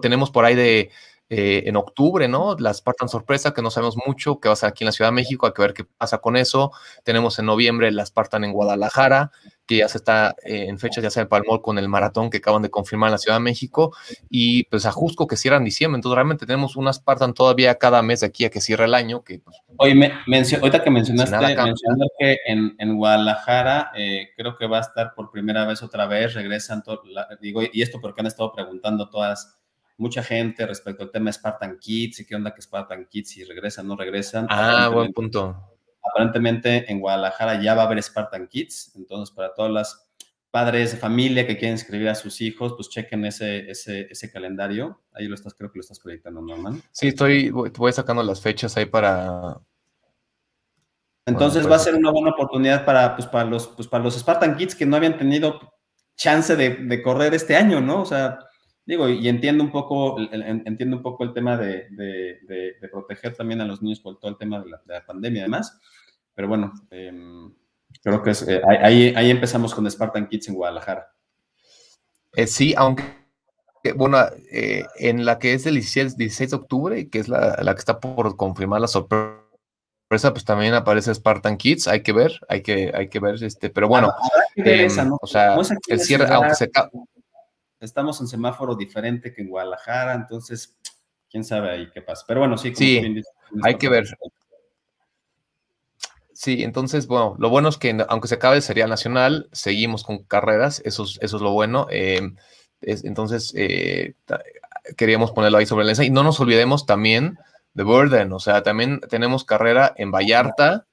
tenemos por ahí de eh, en octubre, ¿no? La Spartan Sorpresa, que no sabemos mucho, que va a ser aquí en la Ciudad de México, hay que ver qué pasa con eso. Tenemos en noviembre la Spartan en Guadalajara, que ya se está eh, en fechas, ya se empalmó con el maratón que acaban de confirmar en la Ciudad de México, y pues a Jusco que cierra en diciembre, entonces realmente tenemos una Spartan todavía cada mes de aquí a que cierre el año. Que, pues, Oye, me, ahorita que mencionaste, que en, en Guadalajara eh, creo que va a estar por primera vez otra vez, regresan, digo, y esto porque han estado preguntando todas mucha gente respecto al tema Spartan Kids y qué onda que Spartan Kids si regresan, no regresan. Ah, buen punto. Aparentemente en Guadalajara ya va a haber Spartan Kids, entonces para todas las padres de familia que quieren escribir a sus hijos, pues chequen ese, ese, ese calendario. Ahí lo estás, creo que lo estás proyectando, Norman. Sí, estoy, voy sacando las fechas ahí para... Entonces va a ser una buena oportunidad para, pues, para, los, pues, para los Spartan Kids que no habían tenido chance de, de correr este año, ¿no? O sea, Digo, y entiendo un poco, entiendo un poco el tema de, proteger también a los niños por todo el tema de la, pandemia y demás, pero bueno, em, creo que eh, ahí, ahí empezamos con Spartan Kids en Guadalajara. Eh, sí, aunque, bueno, eh, en la que es el 16, de octubre, que es la, que está por confirmar la sorpresa, pues también aparece Spartan Kids, hay que ver, hay que, hay que ver, este, pero bueno, em, o sea, el cierre, aunque se estamos en semáforo diferente que en Guadalajara, entonces, quién sabe ahí qué pasa. Pero bueno, sí, sí hay que ver. Sí, entonces, bueno, lo bueno es que aunque se acabe el serial nacional, seguimos con carreras, eso es, eso es lo bueno. Em, entonces, eh, queríamos ponerlo ahí sobre la mesa. Y no nos olvidemos también de Burden, o sea, también tenemos carrera en Vallarta,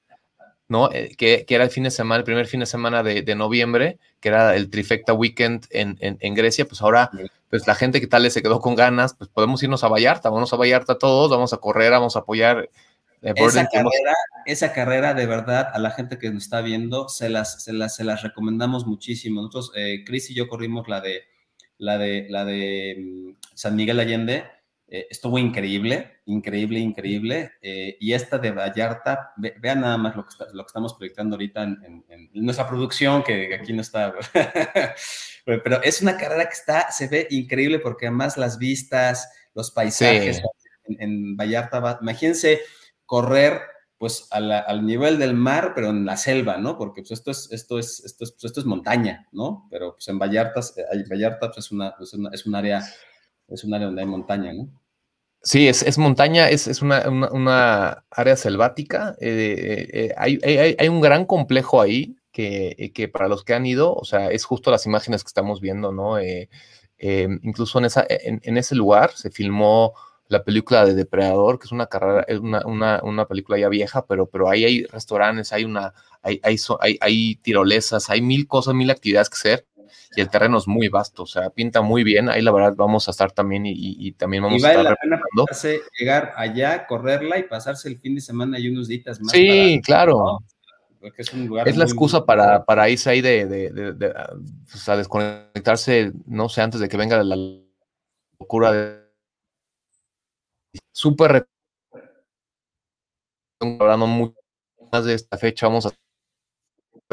¿no? Eh, que, era el fin de semana, el primer fin de semana de, noviembre, que era el Trifecta Weekend en, Grecia, pues ahora, pues la gente que tal le se quedó con ganas, pues podemos irnos a Vallarta, vamos a Vallarta todos, vamos a correr, vamos a apoyar. Eh, esa, carrera, esa carrera, de verdad, a la gente que nos está viendo, se las, se las, se las recomendamos muchísimo. Nosotros, eh, Chris y yo corrimos la de, la de, la de mm, San Miguel Allende, eh, estuvo increíble, increíble, increíble. Eh, y esta de Vallarta, vean nada más lo que, lo que estamos proyectando ahorita en, nuestra producción, que aquí no está. Pero es una carrera que está, se ve increíble porque además las vistas, los paisajes en, Vallarta, imagínense correr pues al nivel del mar, pero en la selva, ¿no? Porque pues esto es, esto es, esto es, pues, esto es montaña, ¿no? Pero pues en Vallarta, eh, Vallarta pues, es, una, es, una, es un área es un área donde hay montaña, ¿no? Sí, es, montaña, es, una, área selvática. Eh, eh, hay, un gran complejo ahí que, que, para los que han ido, o sea, es justo las imágenes que estamos viendo, ¿no? Eh, em, incluso en, esa, en, ese lugar se filmó la película de Depredador, que es una carrera, es una, una, una, película ya vieja, pero, pero ahí hay restaurantes, hay una, hay, hay, hay, hay tirolesas, hay mil cosas, mil actividades que hacer y el terreno es muy vasto, o sea, pinta muy bien. Ahí la verdad vamos a estar también y, también vamos a estar. la pena llegar allá, correrla y pasarse el fin de semana y unos días más. Sí, claro. Es, la excusa para, para, irse ahí de, de, pues, a desconectarse, no sé, antes de que venga la locura de. Súper. Hablando mucho más de esta fecha, vamos a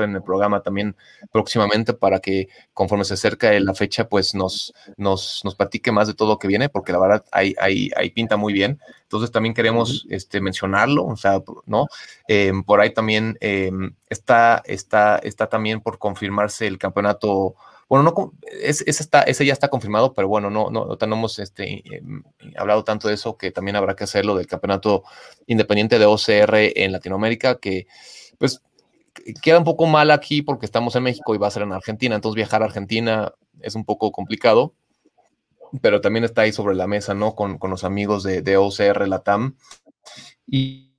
en el programa también próximamente para que conforme se acerca la fecha, pues nos, nos, nos platique más de todo lo que viene, porque la verdad ahí, ahí, ahí pinta muy bien. Entonces también queremos este, mencionarlo, o sea, ¿no? Em, por ahí también em, está, está, está también por confirmarse el campeonato. Bueno, no, ese, está, ese ya está confirmado, pero bueno, no, no, no tenemos este, em, hablado tanto de eso que también habrá que hacerlo del campeonato independiente de OCR en Latinoamérica, que pues queda un poco mal aquí porque estamos en México y va a ser en Argentina, entonces viajar a Argentina es un poco complicado, pero también está ahí sobre la mesa, ¿no? Con, los amigos de, de, OCR Latam. Y,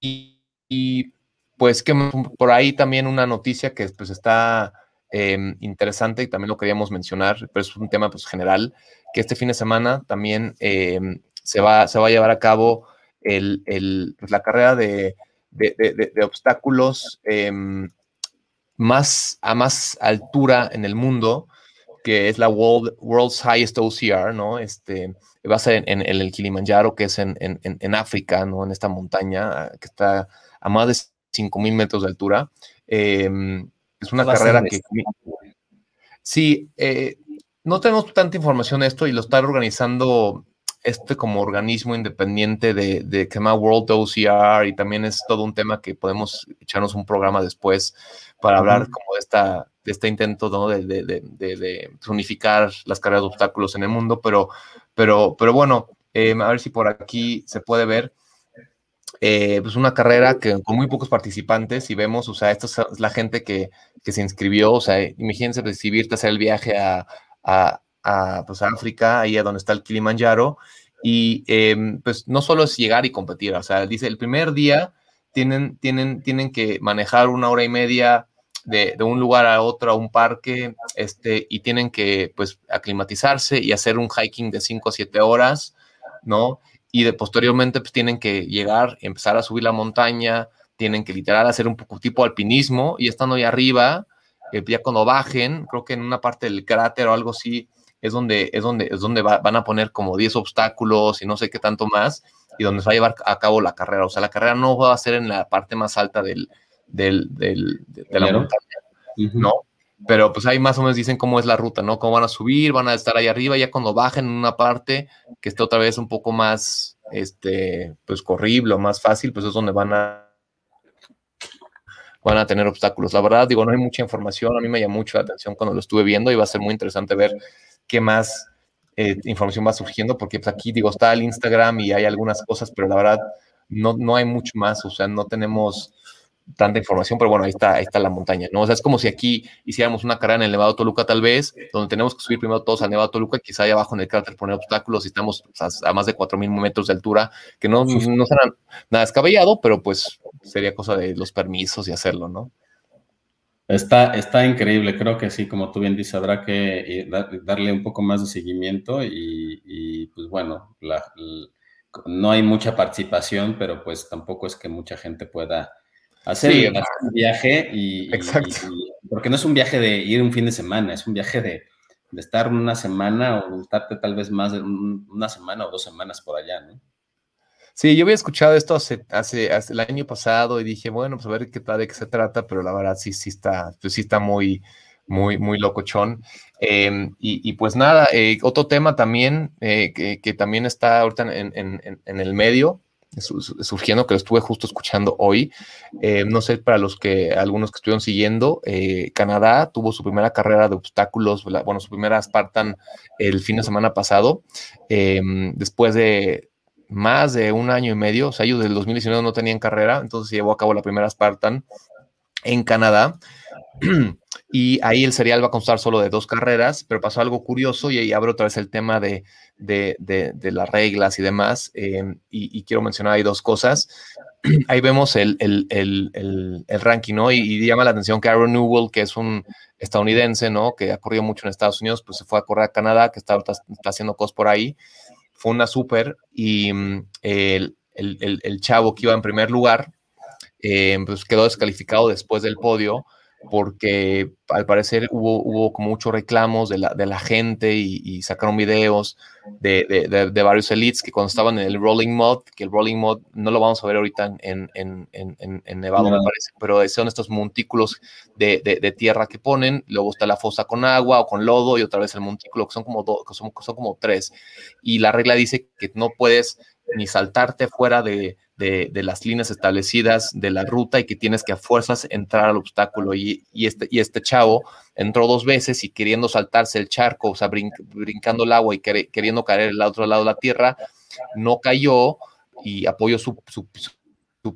y, pues que por ahí también una noticia que pues está em, interesante y también lo queríamos mencionar, pero es un tema pues general, que este fin de semana también em, se, va, se va a llevar a cabo el, el, la carrera de de, obstáculos em, más a más altura en el mundo, que es la World, World's Highest OCR, ¿no? Este, va a ser en, el Kilimanjaro, que es en, en, África, ¿no? En esta montaña que está a más de 5.000 metros de altura. Em, es una carrera que... Sí, eh, no tenemos tanta información de esto y lo está organizando este como organismo independiente de, de que World OCR y también es todo un tema que podemos echarnos un programa después para hablar como de, esta, de este intento ¿no? de, de, de, unificar las carreras de obstáculos en el mundo, pero, pero, pero bueno, em, a ver si por aquí se puede ver. Eh, pues una carrera que con muy pocos participantes y vemos, o sea, esta es la gente que, que se inscribió, o sea, imagínense recibirte, hacer el viaje a, a, a, pues, África, ahí a donde está el Kilimanjaro, y em, pues no solo es llegar y competir, o sea, dice, el primer día tienen, tienen, tienen que manejar una hora y media de, de, un lugar a otro, a un parque, este, y tienen que pues aclimatizarse y hacer un hiking de 5 a 7 horas, ¿no? Y de posteriormente pues tienen que llegar, empezar a subir la montaña, tienen que literal hacer un poco tipo alpinismo y estando ahí arriba, eh, ya cuando bajen, creo que en una parte del cráter o algo así, es donde, es donde, es donde van a poner como 10 obstáculos y no sé qué tanto más, y donde se va a llevar a cabo la carrera. O sea, la carrera no va a ser en la parte más alta del, del, del de la montaña, ¿no? Pero pues ahí más o menos dicen cómo es la ruta, ¿no? Cómo van a subir, van a estar ahí arriba, ya cuando bajen en una parte que esté otra vez un poco más, este, pues corrible o más fácil, pues es donde van a van a tener obstáculos. La verdad, digo, no hay mucha información. A mí me llamó mucho la atención cuando lo estuve viendo y va a ser muy interesante ver qué más eh, información va surgiendo, porque pues, aquí digo, está el Instagram y hay algunas cosas, pero la verdad no, no hay mucho más, o sea, no tenemos tanta información, pero bueno, ahí está, ahí está la montaña, ¿no? O sea, es como si aquí hiciéramos una carrera en el Nevado Toluca, tal vez, donde tenemos que subir primero todos al Nevado Toluca, quizá ahí abajo en el cráter poner obstáculos y estamos a, más de 4.000 metros de altura, que no, no será nada descabellado, pero pues sería cosa de los permisos y hacerlo, ¿no? Está, está increíble, creo que sí, como tú bien dices, habrá que eh, darle un poco más de seguimiento y, pues bueno, no hay mucha participación, pero pues tampoco es que mucha gente pueda hacer un viaje y, porque no es un viaje de ir un fin de semana, es un viaje de, estar una semana o estarte tal vez más de una semana o dos semanas por allá, ¿no? Sí, yo había escuchado esto hace, hace, el año pasado y dije, bueno, pues a ver qué tal, de qué se trata, pero la verdad sí, sí está, pues sí está muy, muy, muy locochón. Em, y, pues nada, eh, otro tema también eh, que, también está ahorita en, en, el medio, surgiendo, que lo estuve justo escuchando hoy. Em, no sé, para los que, algunos que estuvieron siguiendo, eh, Canadá tuvo su primera carrera de obstáculos, bueno, su primera Spartan el fin de semana pasado, em, después de más de un año y medio, o sea, ellos del 2019 no tenían carrera, entonces se llevó a cabo la primera Spartan en Canadá. y ahí el serial va a constar solo de dos carreras, pero pasó algo curioso y ahí abro otra vez el tema de, de, de, las reglas y demás. Em, y, quiero mencionar ahí dos cosas. ahí vemos el, el, el, el ranking, ¿no? Y, llama la atención que Aaron Newell, que es un estadounidense, ¿no? Que ha corrido mucho en Estados Unidos, pues se fue a correr a Canadá, que está, está, haciendo cosas por ahí. Fue una súper y mm, el, chavo que iba en primer lugar, eh, pues quedó descalificado después del podio porque al parecer hubo, hubo como muchos reclamos de la, de la gente y, sacaron videos de, de, varios elites que cuando estaban en el Rolling Mod, que el Rolling Mod no lo vamos a ver ahorita en, en, en, Nevada, me parece, pero son estos montículos de, tierra que ponen, luego está la fosa con agua o con lodo y otra vez el montículo, que son como, son, son como tres. Y la regla dice que no puedes ni saltarte fuera de, de, las líneas establecidas de la ruta y que tienes que a fuerzas entrar al obstáculo. Y, este, y este chavo entró dos veces y queriendo saltarse el charco, o sea, brincando el agua y queriendo caer al otro lado de la tierra, no cayó y apoyó su, su,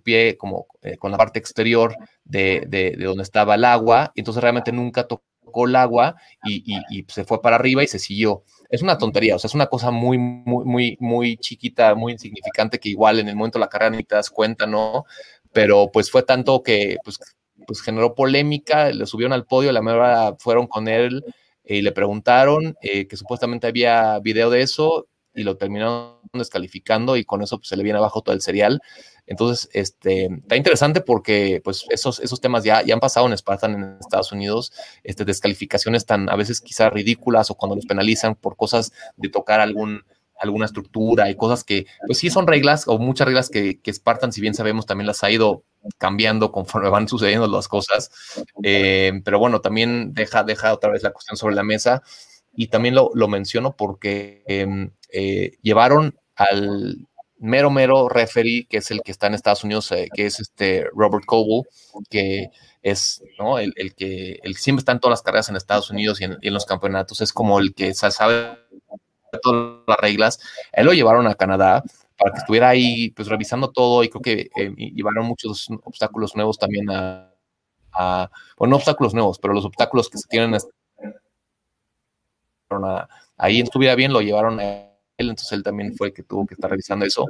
pie como eh, con la parte exterior de, de, donde estaba el agua, y entonces realmente nunca tocó el agua y, y se fue para arriba y se siguió es una tontería, o sea, es una cosa muy, muy, muy, muy chiquita, muy insignificante que igual en el momento de la carrera ni te das cuenta, ¿no? Pero pues fue tanto que pues, pues generó polémica, le subieron al podio, la mera fueron con él y le preguntaron eh, que supuestamente había video de eso y lo terminaron descalificando y con eso pues, se le viene abajo todo el serial. Entonces, este, está interesante porque pues, esos, esos temas ya, ya han pasado en Spartan en Estados Unidos, este, descalificaciones tan a veces quizás ridículas o cuando los penalizan por cosas de tocar algún, alguna estructura y cosas que, pues sí son reglas o muchas reglas que, que Spartan, si bien sabemos, también las ha ido cambiando conforme van sucediendo las cosas. Eh, pero bueno, también deja, deja otra vez la cuestión sobre la mesa y también lo, lo menciono porque em, eh, llevaron al mero, mero referee, que es el que está en Estados Unidos, eh, que es este Robert Coble, que es ¿no? el, el, que el siempre está en todas las carreras en Estados Unidos y en, los campeonatos, es como el que sabe todas las reglas. Él lo llevaron a Canadá para que estuviera ahí pues revisando todo y creo que eh, llevaron muchos obstáculos nuevos también a, a, bueno, no obstáculos nuevos, pero los obstáculos que se tienen a, ahí estuviera bien, lo llevaron a entonces él también fue el que tuvo que estar revisando eso.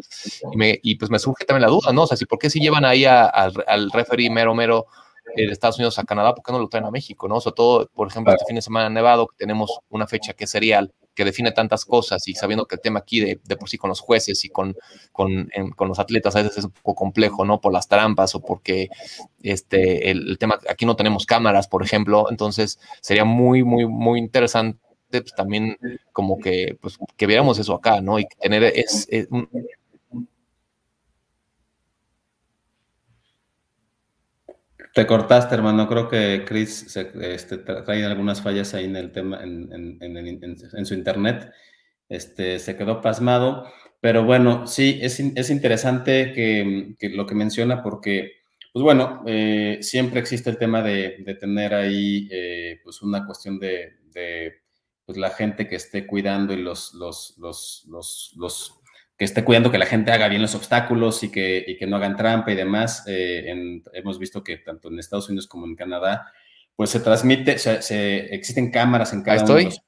Y, me, y pues me surge también la duda, ¿no? O sea, si por qué si llevan ahí al referee mero mero de Estados Unidos a Canadá, ¿por qué no lo traen a México, no? Sobre todo, por ejemplo, este fin de semana nevado, que tenemos una fecha que es serial, que define tantas cosas y sabiendo que el tema aquí de, de por sí con los jueces y con, con, con, los atletas a veces es un poco complejo, ¿no? Por las trampas o porque este, el, el, tema, aquí no tenemos cámaras, por ejemplo, entonces sería muy, muy, muy interesante pues, también como que, pues, que viéramos eso acá, ¿no? Y tener es, Te cortaste, hermano. Creo que Chris este, trae algunas fallas ahí en el tema, en, su internet. Este, se quedó pasmado. Pero bueno, sí, es, es interesante que, lo que menciona porque, pues bueno, eh, siempre existe el tema de, tener ahí eh, pues una cuestión de pues la gente que esté cuidando y los, los, los, los, que esté cuidando que la gente haga bien los obstáculos y que, y que no hagan trampa y demás. Eh, hemos visto que tanto en Estados Unidos como en Canadá, pues se transmite, se, existen cámaras en cada uno de los...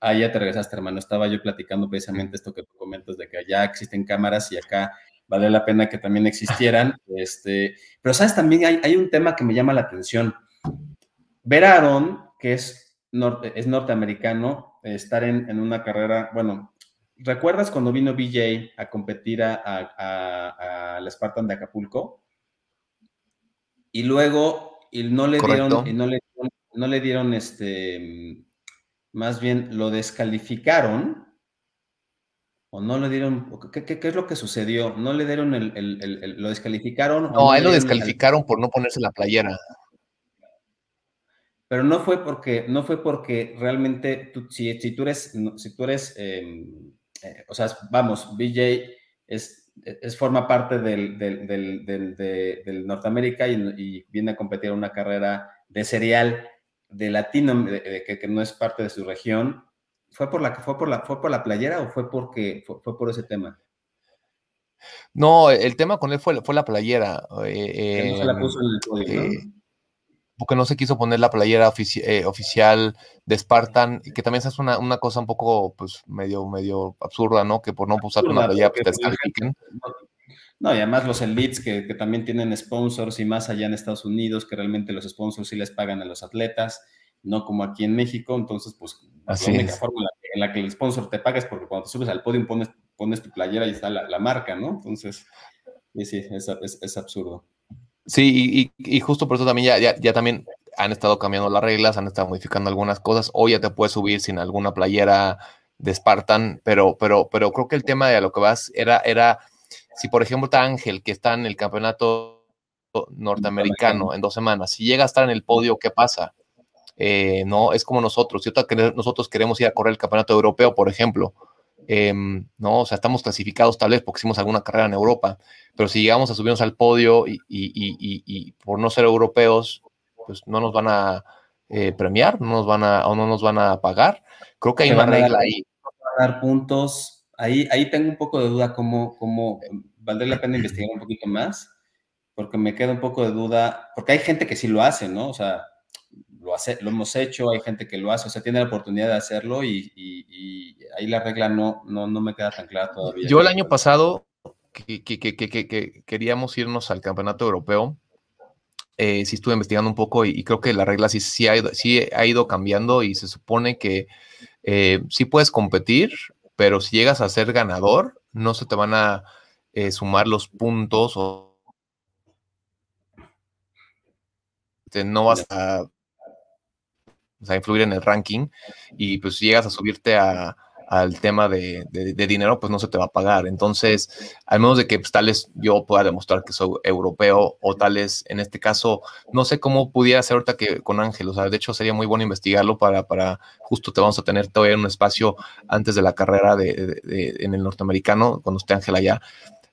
Ah, ya te regresaste, hermano. Estaba yo platicando precisamente esto que tú comentas de que allá existen cámaras y acá vale la pena que también existieran. Este, pero, ¿sabes? También hay, hay un tema que me llama la atención. Ver a Aaron, que es es norteamericano, estar en, una carrera, bueno, ¿recuerdas cuando vino BJ a competir a, a, la Spartan de Acapulco? Y luego y no le dieron, y no le, no le dieron este, más bien lo descalificaron, o no le dieron, ¿qué, qué, es lo que sucedió? ¿No le dieron el, el, lo descalificaron? No, a él lo descalificaron por no ponerse la playera pero no fue porque, no fue porque realmente, tú, si, si, tú eres, si tú eres, em, eh, o sea, vamos, BJ es, es forma parte del, del, del, del Norteamérica y, viene a competir en una carrera de serial de latino, que, que, no es parte de su región. ¿Fue por la, fue por la, fue por la playera o fue porque fue, por ese tema? No, el tema con él fue, fue la playera. Eh, no se la puso en el código, porque no se quiso poner la playera eh, oficial de Spartan, que también es una, una, cosa un poco, pues, medio, medio absurda, ¿no? Que por no usar una playera, pues, te. No, y además los elites que, que, también tienen sponsors y más allá en Estados Unidos, que realmente los sponsors sí les pagan a los atletas, no como aquí en México, entonces, pues, la única forma en la, que el sponsor te paga es porque cuando te subes al podio pones, pones tu playera y está la, la marca, ¿no? Entonces, sí, sí, es, es, es absurdo. Sí, y, justo por eso también ya, ya, también han estado cambiando las reglas, han estado modificando algunas cosas. Hoy ya te puedes subir sin alguna playera de Spartan, pero, pero, pero creo que el tema de a lo que vas era, era si por ejemplo está Ángel, que está en el campeonato norteamericano en dos semanas, si llega a estar en el podio, ¿qué pasa? Eh, no, es como nosotros. Si nosotros queremos ir a correr el campeonato europeo, por ejemplo, Em, no, o sea, estamos clasificados tal vez porque hicimos alguna carrera en Europa, pero si llegamos a subirnos al podio y, por no ser europeos, pues no nos van a eh, premiar, no nos van a, o no nos van a pagar. Creo que hay una regla ahí. dar puntos. Ahí, ahí tengo un poco de duda cómo, cómo valdría la pena investigar un poquito más, porque me queda un poco de duda, porque hay gente que sí lo hace, ¿no? O sea, lo, hace, lo hemos hecho, hay gente que lo hace, o sea, tiene la oportunidad de hacerlo y, ahí la regla no, no, no, me queda tan clara todavía. Yo el año pasado que, que, queríamos irnos al campeonato europeo, eh, sí estuve investigando un poco y, creo que la regla sí, sí, ha, ido, sí ha ido cambiando y se supone que eh, sí puedes competir, pero si llegas a ser ganador, no se te van a eh, sumar los puntos o no vas a o sea, influir en el ranking y pues si llegas a subirte al tema de, dinero, pues no se te va a pagar. Entonces, al menos de que pues, tal vez yo pueda demostrar que soy europeo o tal vez en este caso, no sé cómo pudiera ser ahorita que con Ángel, o sea, de hecho sería muy bueno investigarlo para, para justo te vamos a tener todavía un espacio antes de la carrera de, en el norteamericano, cuando esté Ángel allá,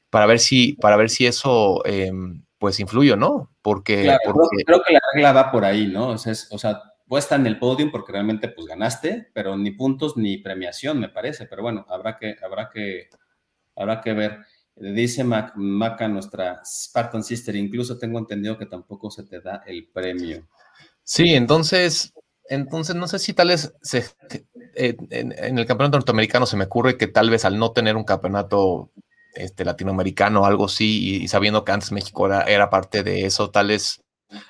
para ver si, para ver si eso... Em, pues influye, ¿no? Porque, Creo, que la regla va por ahí, ¿no? O sea, o sea puede estar en el podio porque realmente pues ganaste, pero ni puntos ni premiación me parece, pero bueno, habrá que, habrá que, habrá que ver. Dice Maca, nuestra Spartan Sister, incluso tengo entendido que tampoco se te da el premio. Sí, entonces, entonces no sé si tal vez eh, en, el campeonato norteamericano se me ocurre que tal vez al no tener un campeonato este, latinoamericano o algo así, y, sabiendo que antes México era, era, parte de eso, tal vez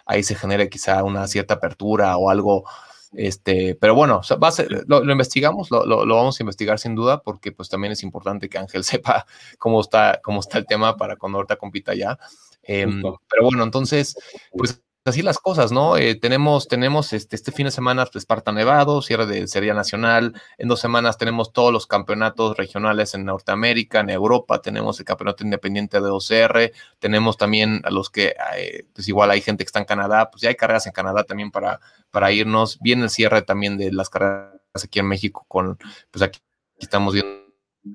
ahí se genere quizá una cierta apertura o algo. Este, pero bueno, va lo, investigamos, lo, vamos a investigar sin duda, porque pues también es importante que Ángel sepa cómo está, cómo está el tema para cuando ahorita compita ya. Em, pero bueno, entonces, pues así las cosas, ¿no? Eh, tenemos, tenemos este, este fin de semana Esparta Nevado, cierre de Serie Nacional. En dos semanas tenemos todos los campeonatos regionales en Norteamérica, en Europa. Tenemos el campeonato independiente de OCR. Tenemos también a los que, eh, pues igual hay gente que está en Canadá. Pues ya hay carreras en Canadá también para, para irnos. Viene el cierre también de las carreras aquí en México con, pues aquí estamos viendo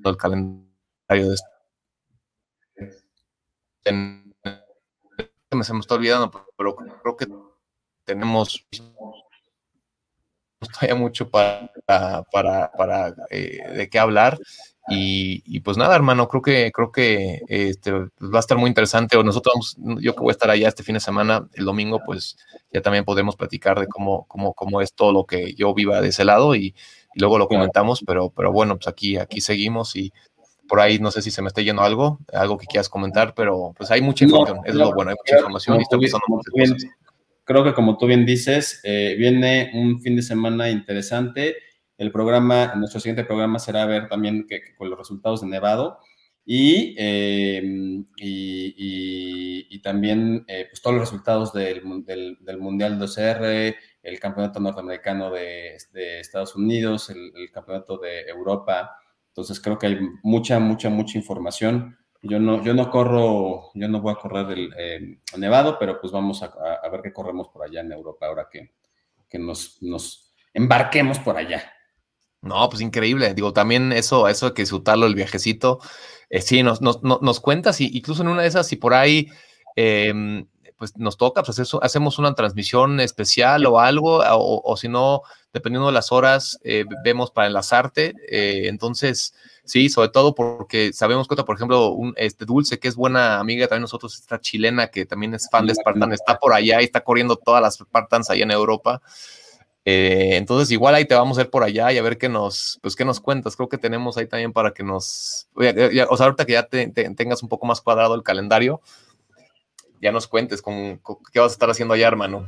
el calendario de se me está olvidando, pero creo que tenemos todavía mucho para, para, para eh, de qué hablar. Y, pues nada, hermano, creo que creo que este, va a estar muy interesante. Nosotros, yo que voy a estar allá este fin de semana, el domingo, pues ya también podemos platicar de cómo, cómo, cómo es todo lo que yo viva de ese lado y, y luego lo comentamos, pero, pero bueno, pues aquí, aquí seguimos y por ahí no sé si se me está yendo algo, algo que quieras comentar, pero pues hay mucha información, es lo bueno, hay mucha información y está pasando muchas Creo que como tú bien dices, eh, viene un fin de semana interesante. El programa, nuestro siguiente programa será ver también que, con los resultados de Nevado y, em, y, también eh, pues todos los resultados del, del, Mundial de OCR, el Campeonato Norteamericano de, de Estados Unidos, el, el Campeonato de Europa, entonces creo que hay mucha, mucha, mucha información. Yo no, yo no corro, yo no voy a correr el eh, Nevado, pero pues vamos a, ver qué corremos por allá en Europa ahora que, que nos, nos embarquemos por allá. No, pues increíble. Digo, también eso, eso de que disfrutarlo el viajecito, eh, sí, nos, nos, nos, cuentas, y incluso en una de esas, si por ahí, em, pues nos toca, pues hacemos una transmisión especial o algo, o, si no, dependiendo de las horas, eh, vemos para enlazarte. Eh, entonces, sí, sobre todo porque sabemos que, por ejemplo, un, este Dulce, que es buena amiga también nosotros, esta chilena que también es fan de Spartan, está por allá y está corriendo todas las Spartans allá en Europa. Eh, entonces, igual ahí te vamos a ver por allá y a ver qué nos, pues, qué nos cuentas. Creo que tenemos ahí también para que nos, o sea, ahorita que ya tengas un poco más cuadrado el calendario, ya nos cuentes con, qué vas a estar haciendo allá, hermano.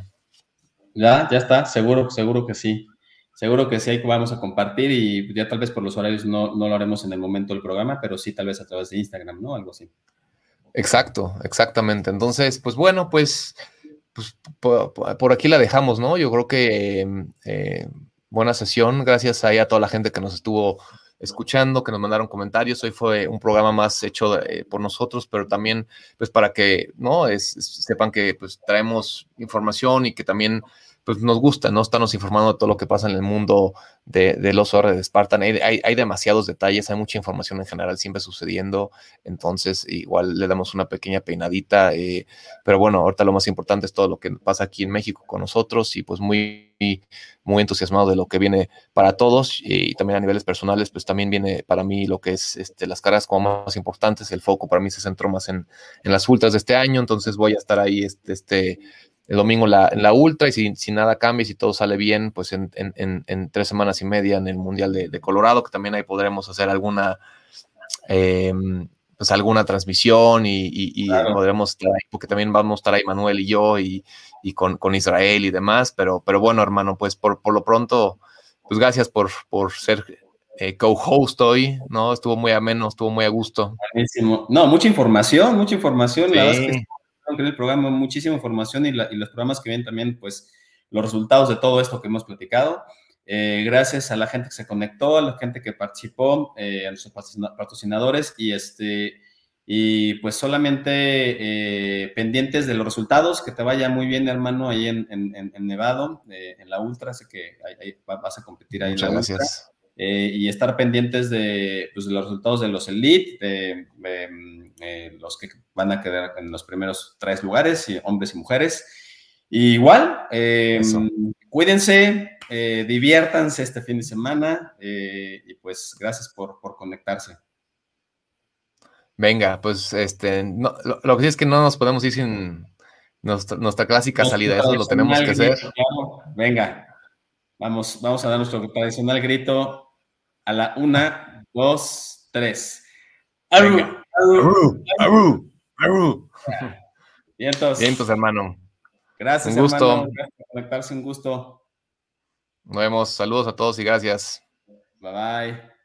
Ya, ya está, seguro, seguro que sí. Seguro que sí, ahí vamos a compartir y ya tal vez por los horarios no, no lo haremos en el momento del programa, pero sí tal vez a través de Instagram, ¿no? Algo así. Exacto, exactamente. Entonces, pues bueno, pues pues por, aquí la dejamos, ¿no? Yo creo que eh, buena sesión. Gracias ahí a toda la gente que nos estuvo escuchando, que nos mandaron comentarios. Hoy fue un programa más hecho eh, por nosotros, pero también, pues, para que, ¿no? Sepan que, pues, traemos información y que también pues nos gusta, ¿no? Estarnos informando de todo lo que pasa en el mundo de, de los de Spartan. Hay, hay, demasiados detalles, hay mucha información en general siempre sucediendo, entonces igual le damos una pequeña peinadita, eh, pero bueno, ahorita lo más importante es todo lo que pasa aquí en México con nosotros y pues muy, muy entusiasmado de lo que viene para todos y también a niveles personales, pues también viene para mí lo que es este, las caras como más importantes, el foco para mí se centró más en, en las ultras de este año, entonces voy a estar ahí este, este el domingo la, en la ultra y si, si, nada cambia y si todo sale bien, pues en, tres semanas y media en el Mundial de, Colorado, que también ahí podremos hacer alguna, em, pues alguna transmisión y, podremos estar ahí, porque también vamos a estar ahí Manuel y yo y, con, Israel y demás, pero, pero bueno, hermano, pues por, por lo pronto, pues gracias por, por ser eh, co-host hoy, ¿no? Estuvo muy ameno, estuvo muy a gusto. Buenísimo. No, mucha información, mucha información. La verdad es que el programa, muchísima información y, los programas que vienen también, pues los resultados de todo esto que hemos platicado. Eh, gracias a la gente que se conectó, a la gente que participó, eh, a nuestros patrocinadores y este y pues solamente eh, pendientes de los resultados, que te vaya muy bien, hermano, ahí en, en, Nevado, en la Ultra, sé que ahí, vas a competir ahí. Muchas gracias. y estar pendientes de, pues, de, los resultados de los Elite, de eh, los que van a quedar en los primeros tres lugares, y hombres y mujeres. igual, eh, cuídense, eh, diviértanse este fin de semana y pues gracias por, conectarse. Venga, pues este, lo, que sí es que no nos podemos ir sin nuestra, clásica salida, eso lo tenemos que hacer. venga, vamos, vamos a dar nuestro tradicional grito a la una, dos, tres. Venga. Aru, aru, aru. Vientos. Vientos, hermano. Gracias, un gusto. hermano. Gracias por conectarse, un gusto. Nos vemos. Saludos a todos y gracias. Bye bye.